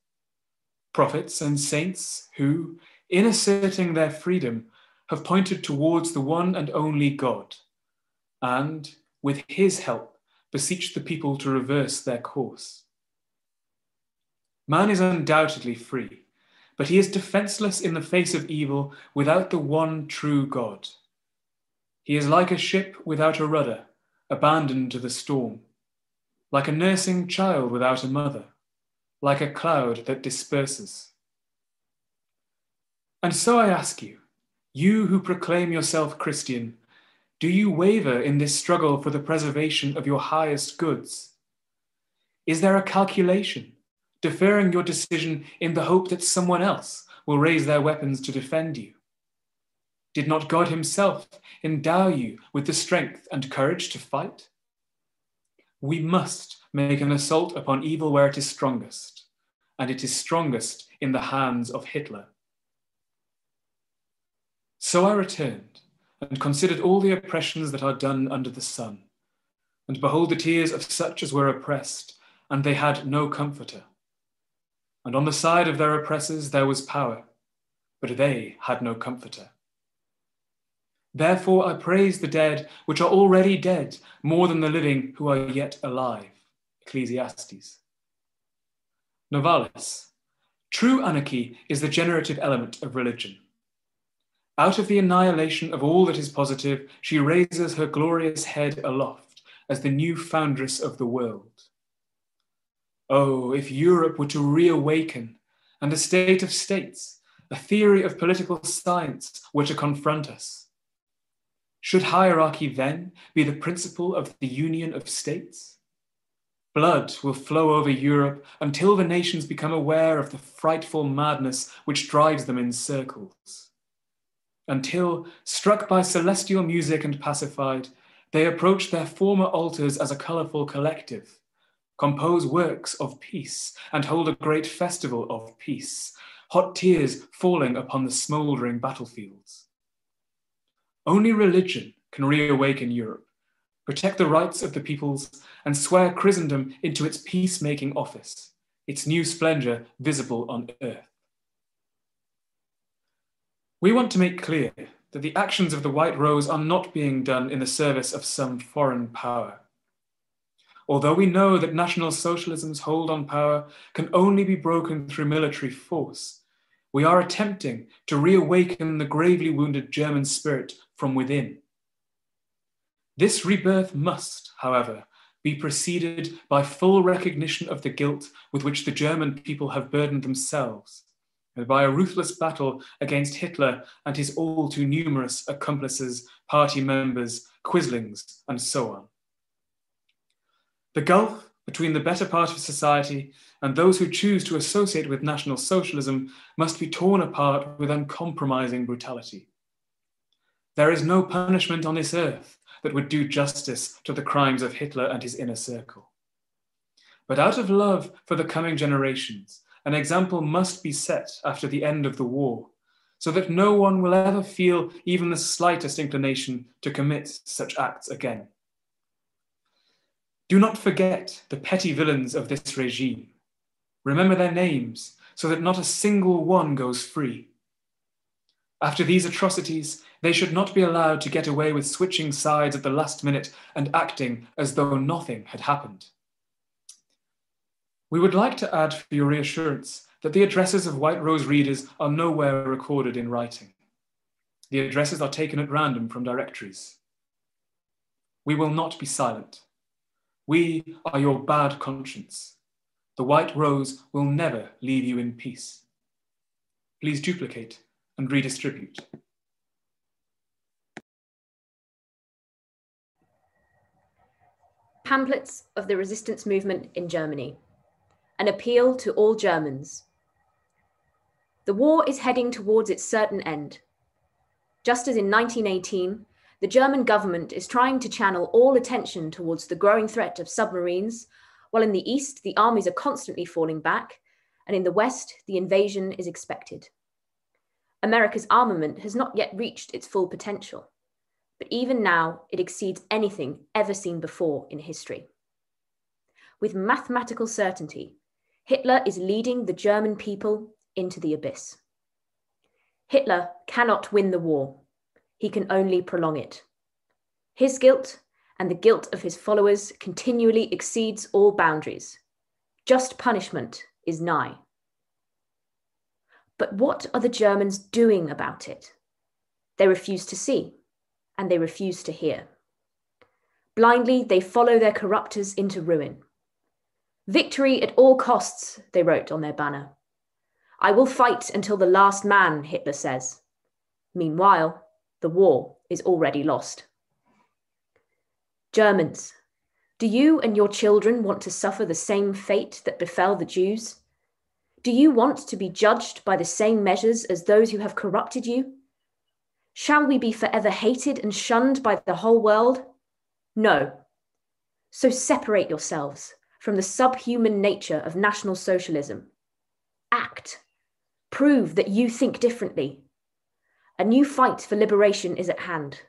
F: Prophets and saints who, in asserting their freedom, have pointed towards the one and only God, and, with his help, beseech the people to reverse their course. Man is undoubtedly free, but he is defenseless in the face of evil without the one true God. He is like a ship without a rudder, abandoned to the storm, like a nursing child without a mother, like a cloud that disperses. And so I ask you, you who proclaim yourself Christian, do you waver in this struggle for the preservation of your highest goods? Is there a calculation, deferring your decision in the hope that someone else will raise their weapons to defend you? Did not God Himself endow you with the strength and courage to fight? We must make an assault upon evil where it is strongest, and it is strongest in the hands of Hitler. So I returned and considered all the oppressions that are done under the sun, and behold the tears of such as were oppressed, and they had no comforter. And on the side of their oppressors there was power, but they had no comforter. Therefore I praise the dead, which are already dead, more than the living who are yet alive. Ecclesiastes. Novalis. True anarchy is the generative element of religion. Out of the annihilation of all that is positive, she raises her glorious head aloft as the new foundress of the world. Oh, if Europe were to reawaken and a state of states, a theory of political science were to confront us should hierarchy then be the principle of the union of states? Blood will flow over Europe until the nations become aware of the frightful madness which drives them in circles. Until, struck by celestial music and pacified, they approach their former altars as a colourful collective, compose works of peace, and hold a great festival of peace, hot tears falling upon the smouldering battlefields. Only religion can reawaken Europe, protect the rights of the peoples, and swear Christendom into its peacemaking office, its new splendor visible on earth. We want to make clear that the actions of the White Rose are not being done in the service of some foreign power. Although we know that National Socialism's hold on power can only be broken through military force, we are attempting to reawaken the gravely wounded German spirit from within. This rebirth must, however, be preceded by full recognition of the guilt with which the German people have burdened themselves, and by a ruthless battle against Hitler and his all too numerous accomplices, party members, quislings, and so on. The gulf between the better part of society and those who choose to associate with National Socialism must be torn apart with uncompromising brutality. There is no punishment on this earth that would do justice to the crimes of Hitler and his inner circle. But out of love for the coming generations, an example must be set after the end of the war, so that no one will ever feel even the slightest inclination to commit such acts again. Do not forget the petty villains of this regime. Remember their names so that not a single one goes free. After these atrocities, they should not be allowed to get away with switching sides at the last minute and acting as though nothing had happened. We would like to add for your reassurance that the addresses of White Rose readers are nowhere recorded in writing. The addresses are taken at random from directories. We will not be silent. We are your bad conscience. The White Rose will never leave you in peace. Please duplicate and redistribute.
G: Pamphlets of the resistance movement in Germany. An appeal to all Germans. The war is heading towards its certain end. Just as in 1918, the German government is trying to channel all attention towards the growing threat of submarines, while in the east, the armies are constantly falling back, and in the west, the invasion is expected. America's armament has not yet reached its full potential, but even now, it exceeds anything ever seen before in history. With mathematical certainty, Hitler is leading the German people into the abyss. Hitler cannot win the war he can only prolong it. His guilt and the guilt of his followers continually exceeds all boundaries. Just punishment is nigh. But what are the Germans doing about it? They refuse to see and they refuse to hear. Blindly, they follow their corruptors into ruin. Victory at all costs, they wrote on their banner. I will fight until the last man, Hitler says. Meanwhile, the war is already lost. Germans, do you and your children want to suffer the same fate that befell the Jews? Do you want to be judged by the same measures as those who have corrupted you? Shall we be forever hated and shunned by the whole world? No. So separate yourselves from the subhuman nature of National Socialism. Act. Prove that you think differently a new fight for liberation is at hand.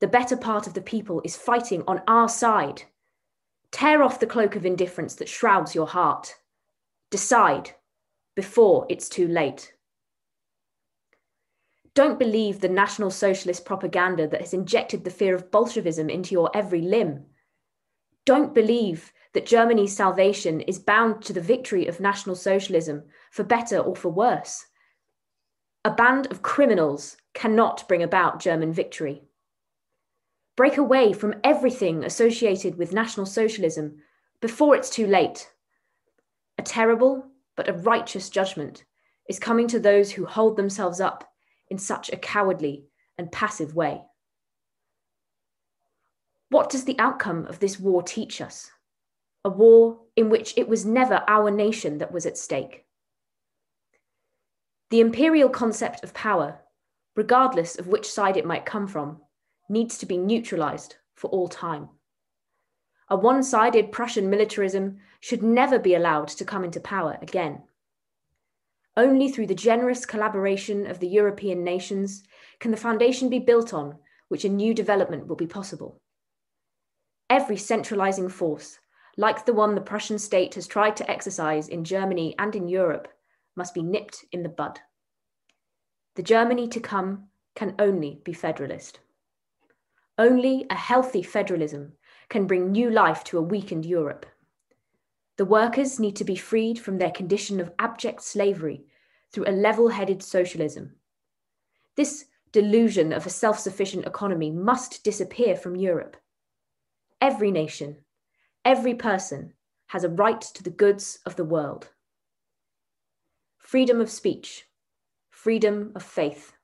G: The better part of the people is fighting on our side. Tear off the cloak of indifference that shrouds your heart. Decide before it's too late. Don't believe the National Socialist propaganda that has injected the fear of Bolshevism into your every limb. Don't believe that Germany's salvation is bound to the victory of National Socialism, for better or for worse. A band of criminals cannot bring about German victory. Break away from everything associated with National Socialism before it's too late. A terrible but a righteous judgment is coming to those who hold themselves up in such a cowardly and passive way. What does the outcome of this war teach us? A war in which it was never our nation that was at stake. The imperial concept of power, regardless of which side it might come from, needs to be neutralized for all time. A one sided Prussian militarism should never be allowed to come into power again. Only through the generous collaboration of the European nations can the foundation be built on which a new development will be possible. Every centralizing force, like the one the Prussian state has tried to exercise in Germany and in Europe, must be nipped in the bud. The Germany to come can only be federalist. Only a healthy federalism can bring new life to a weakened Europe. The workers need to be freed from their condition of abject slavery through a level headed socialism. This delusion of a self sufficient economy must disappear from Europe. Every nation, every person has a right to the goods of the world freedom of speech, freedom of faith,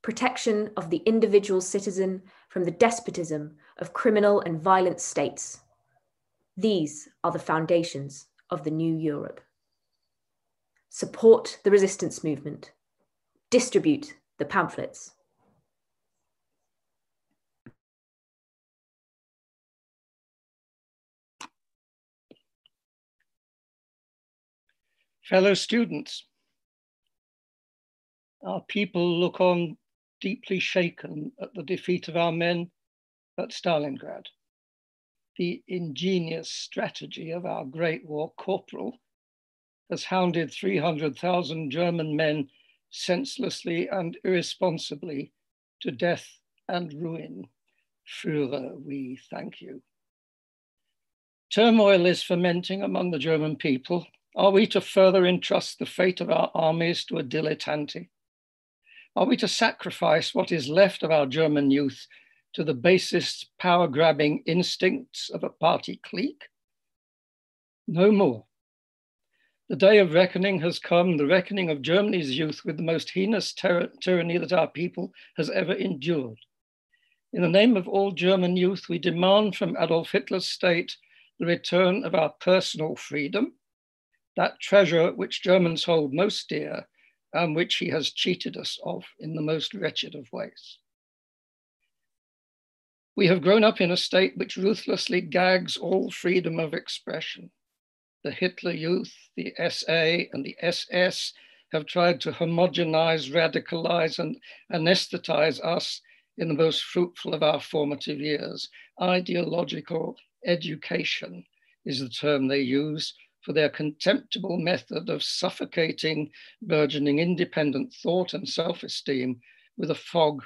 G: protection of the individual citizen from the despotism of criminal and violent states. These are the foundations of the new Europe. Support the resistance movement. Distribute the pamphlets.
H: Fellow students, our people look on deeply shaken at the defeat of our men at Stalingrad. The ingenious strategy of our great war corporal has hounded 300,000 German men senselessly and irresponsibly to death and ruin. Führer, we thank you. Turmoil is fermenting among the German people are we to further entrust the fate of our armies to a dilettante? Are we to sacrifice what is left of our German youth to the basest power grabbing instincts of a party clique? No more. The day of reckoning has come, the reckoning of Germany's youth with the most heinous tyranny that our people has ever endured. In the name of all German youth, we demand from Adolf Hitler's state the return of our personal freedom that treasure which Germans hold most dear and which he has cheated us of in the most wretched of ways. We have grown up in a state which ruthlessly gags all freedom of expression. The Hitler Youth, the SA, and the SS have tried to homogenize, radicalize, and anesthetize us in the most fruitful of our formative years. Ideological education is the term they use for their contemptible method of suffocating burgeoning independent thought and self esteem with a fog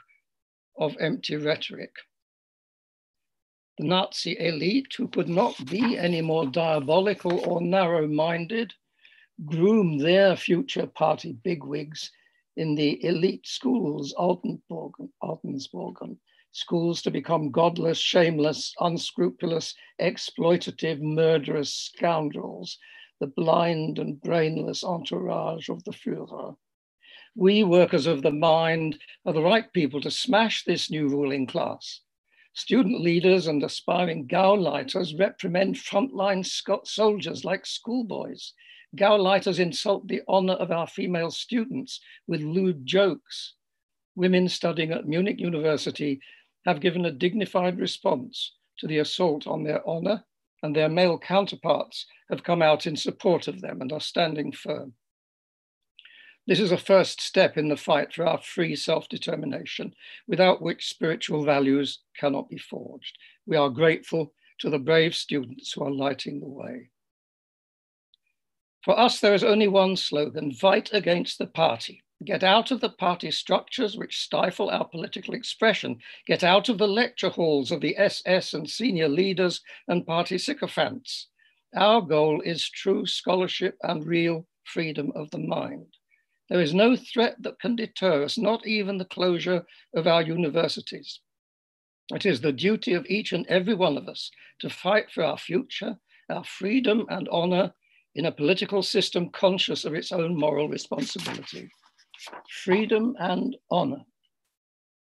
H: of empty rhetoric. The Nazi elite, who could not be any more diabolical or narrow minded, groom their future party bigwigs in the elite schools, Ordensburgen, schools to become godless, shameless, unscrupulous, exploitative, murderous scoundrels, the blind and brainless entourage of the Führer. We, workers of the mind, are the right people to smash this new ruling class. Student leaders and aspiring Gauleiters reprimand frontline soldiers like schoolboys. Gauleiters insult the honor of our female students with lewd jokes. Women studying at Munich University have given a dignified response to the assault on their honor, and their male counterparts have come out in support of them and are standing firm. This is a first step in the fight for our free self determination, without which spiritual values cannot be forged. We are grateful to the brave students who are lighting the way. For us, there is only one slogan fight against the party. Get out of the party structures which stifle our political expression. Get out of the lecture halls of the SS and senior leaders and party sycophants. Our goal is true scholarship and real freedom of the mind. There is no threat that can deter us, not even the closure of our universities. It is the duty of each and every one of us to fight for our future, our freedom and honor in a political system conscious of its own moral responsibility. Freedom and honor.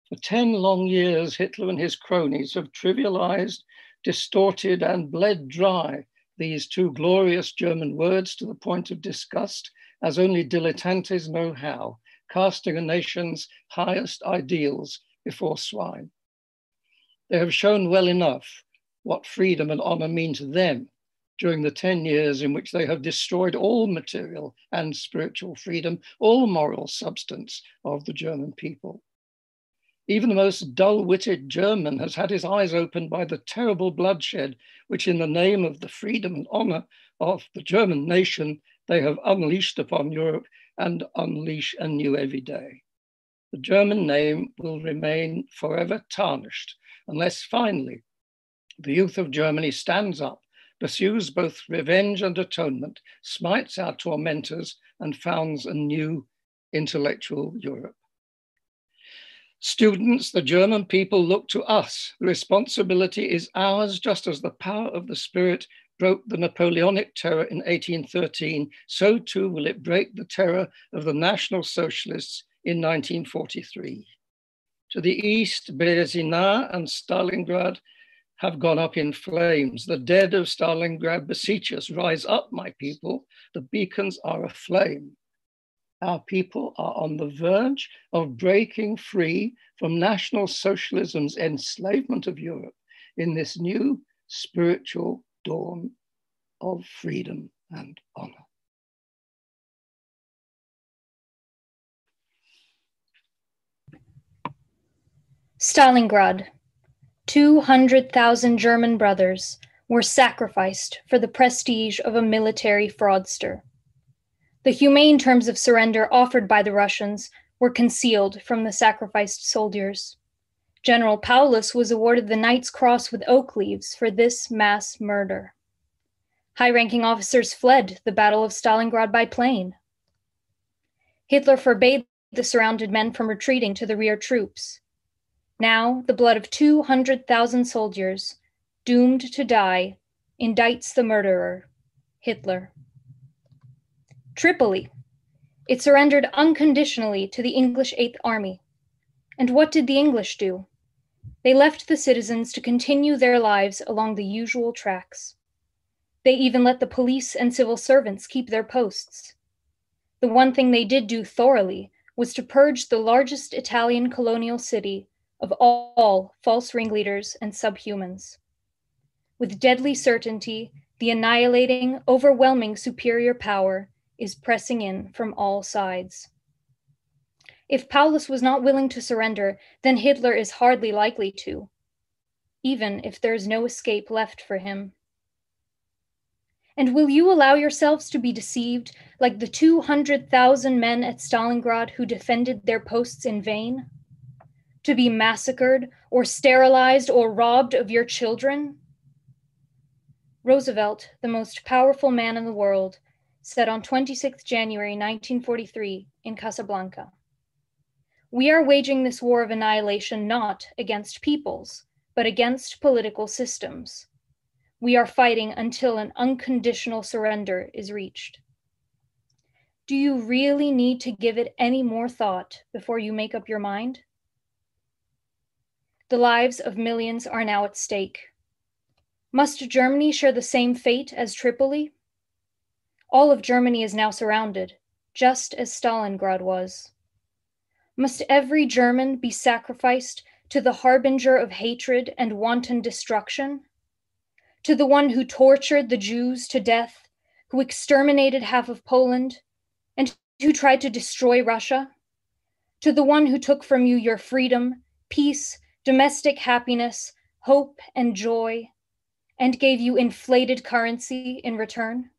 H: For 10 long years, Hitler and his cronies have trivialized, distorted, and bled dry these two glorious German words to the point of disgust as only dilettantes know how, casting a nation's highest ideals before swine. They have shown well enough what freedom and honor mean to them during the 10 years in which they have destroyed all material and spiritual freedom, all moral substance of the German people. Even the most dull witted German has had his eyes opened by the terrible bloodshed which, in the name of the freedom and honor of the German nation, they have unleashed upon Europe and unleash anew every day. The German name will remain forever tarnished unless finally the youth of Germany stands up, pursues both revenge and atonement, smites our tormentors, and founds a new intellectual Europe. Students, the German people look to us. The responsibility is ours, just as the power of the Spirit broke the Napoleonic terror in 1813, so too will it break the terror of the National Socialists in 1943. To the east, Berezina and Stalingrad have gone up in flames. The dead of Stalingrad beseech us, rise up, my people. The beacons are aflame. Our people are on the verge of breaking free from National Socialism's enslavement of Europe in this new spiritual dawn of freedom and honor.
I: Stalingrad. 200,000 German brothers were sacrificed for the prestige of a military fraudster. The humane terms of surrender offered by the Russians were concealed from the sacrificed soldiers. General Paulus was awarded the Knight's Cross with oak leaves for this mass murder. High ranking officers fled the Battle of Stalingrad by plane. Hitler forbade the surrounded men from retreating to the rear troops. Now, the blood of 200,000 soldiers, doomed to die, indicts the murderer, Hitler. Tripoli. It surrendered unconditionally to the English Eighth Army. And what did the English do? They left the citizens to continue their lives along the usual tracks. They even let the police and civil servants keep their posts. The one thing they did do thoroughly was to purge the largest Italian colonial city of all false ringleaders and subhumans. With deadly certainty, the annihilating, overwhelming superior power is pressing in from all sides. If Paulus was not willing to surrender, then Hitler is hardly likely to, even if there is no escape left for him. And will you allow yourselves to be deceived like the 200,000 men at Stalingrad who defended their posts in vain? To be massacred or sterilized or robbed of your children? Roosevelt, the most powerful man in the world, said on 26 January 1943 in Casablanca We are waging this war of annihilation not against peoples, but against political systems. We are fighting until an unconditional surrender is reached. Do you really need to give it any more thought before you make up your mind? The lives of millions are now at stake. Must Germany share the same fate as Tripoli? All of Germany is now surrounded, just as Stalingrad was. Must every German be sacrificed to the harbinger of hatred and wanton destruction? To the one who tortured the Jews to death, who exterminated half of Poland, and who tried to destroy Russia? To the one who took from you your freedom, peace, domestic happiness, hope, and joy, and gave you inflated currency in return?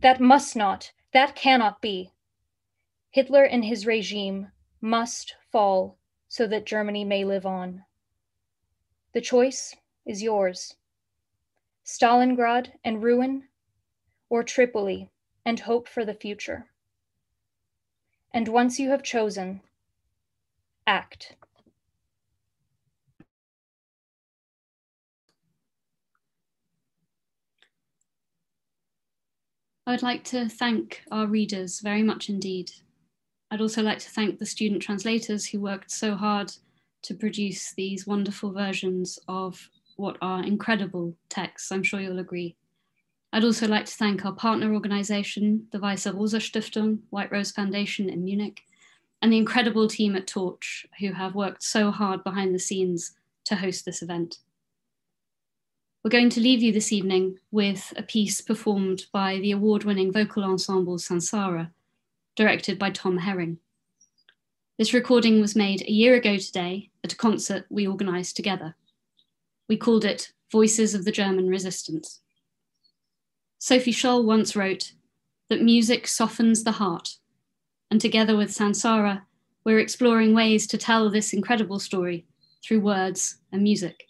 I: That must not, that cannot be. Hitler and his regime must fall so that Germany may live on. The choice is yours Stalingrad and ruin, or Tripoli and hope for the future. And once you have chosen, act.
B: I would like to thank our readers very much indeed. I'd also like to thank the student translators who worked so hard to produce these wonderful versions of what are incredible texts, I'm sure you'll agree. I'd also like to thank our partner organisation, the Weiße Rose Stiftung, White Rose Foundation in Munich, and the incredible team at Torch who have worked so hard behind the scenes to host this event. We're going to leave you this evening with a piece performed by the award winning vocal ensemble Sansara, directed by Tom Herring. This recording was made a year ago today at a concert we organised together. We called it Voices of the German Resistance. Sophie Scholl once wrote that music softens the heart, and together with Sansara, we're exploring ways to tell this incredible story through words and music.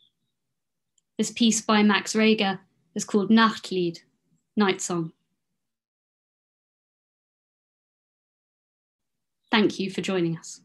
B: This piece by Max Reger is called Nachtlied, Night Song. Thank you for joining us.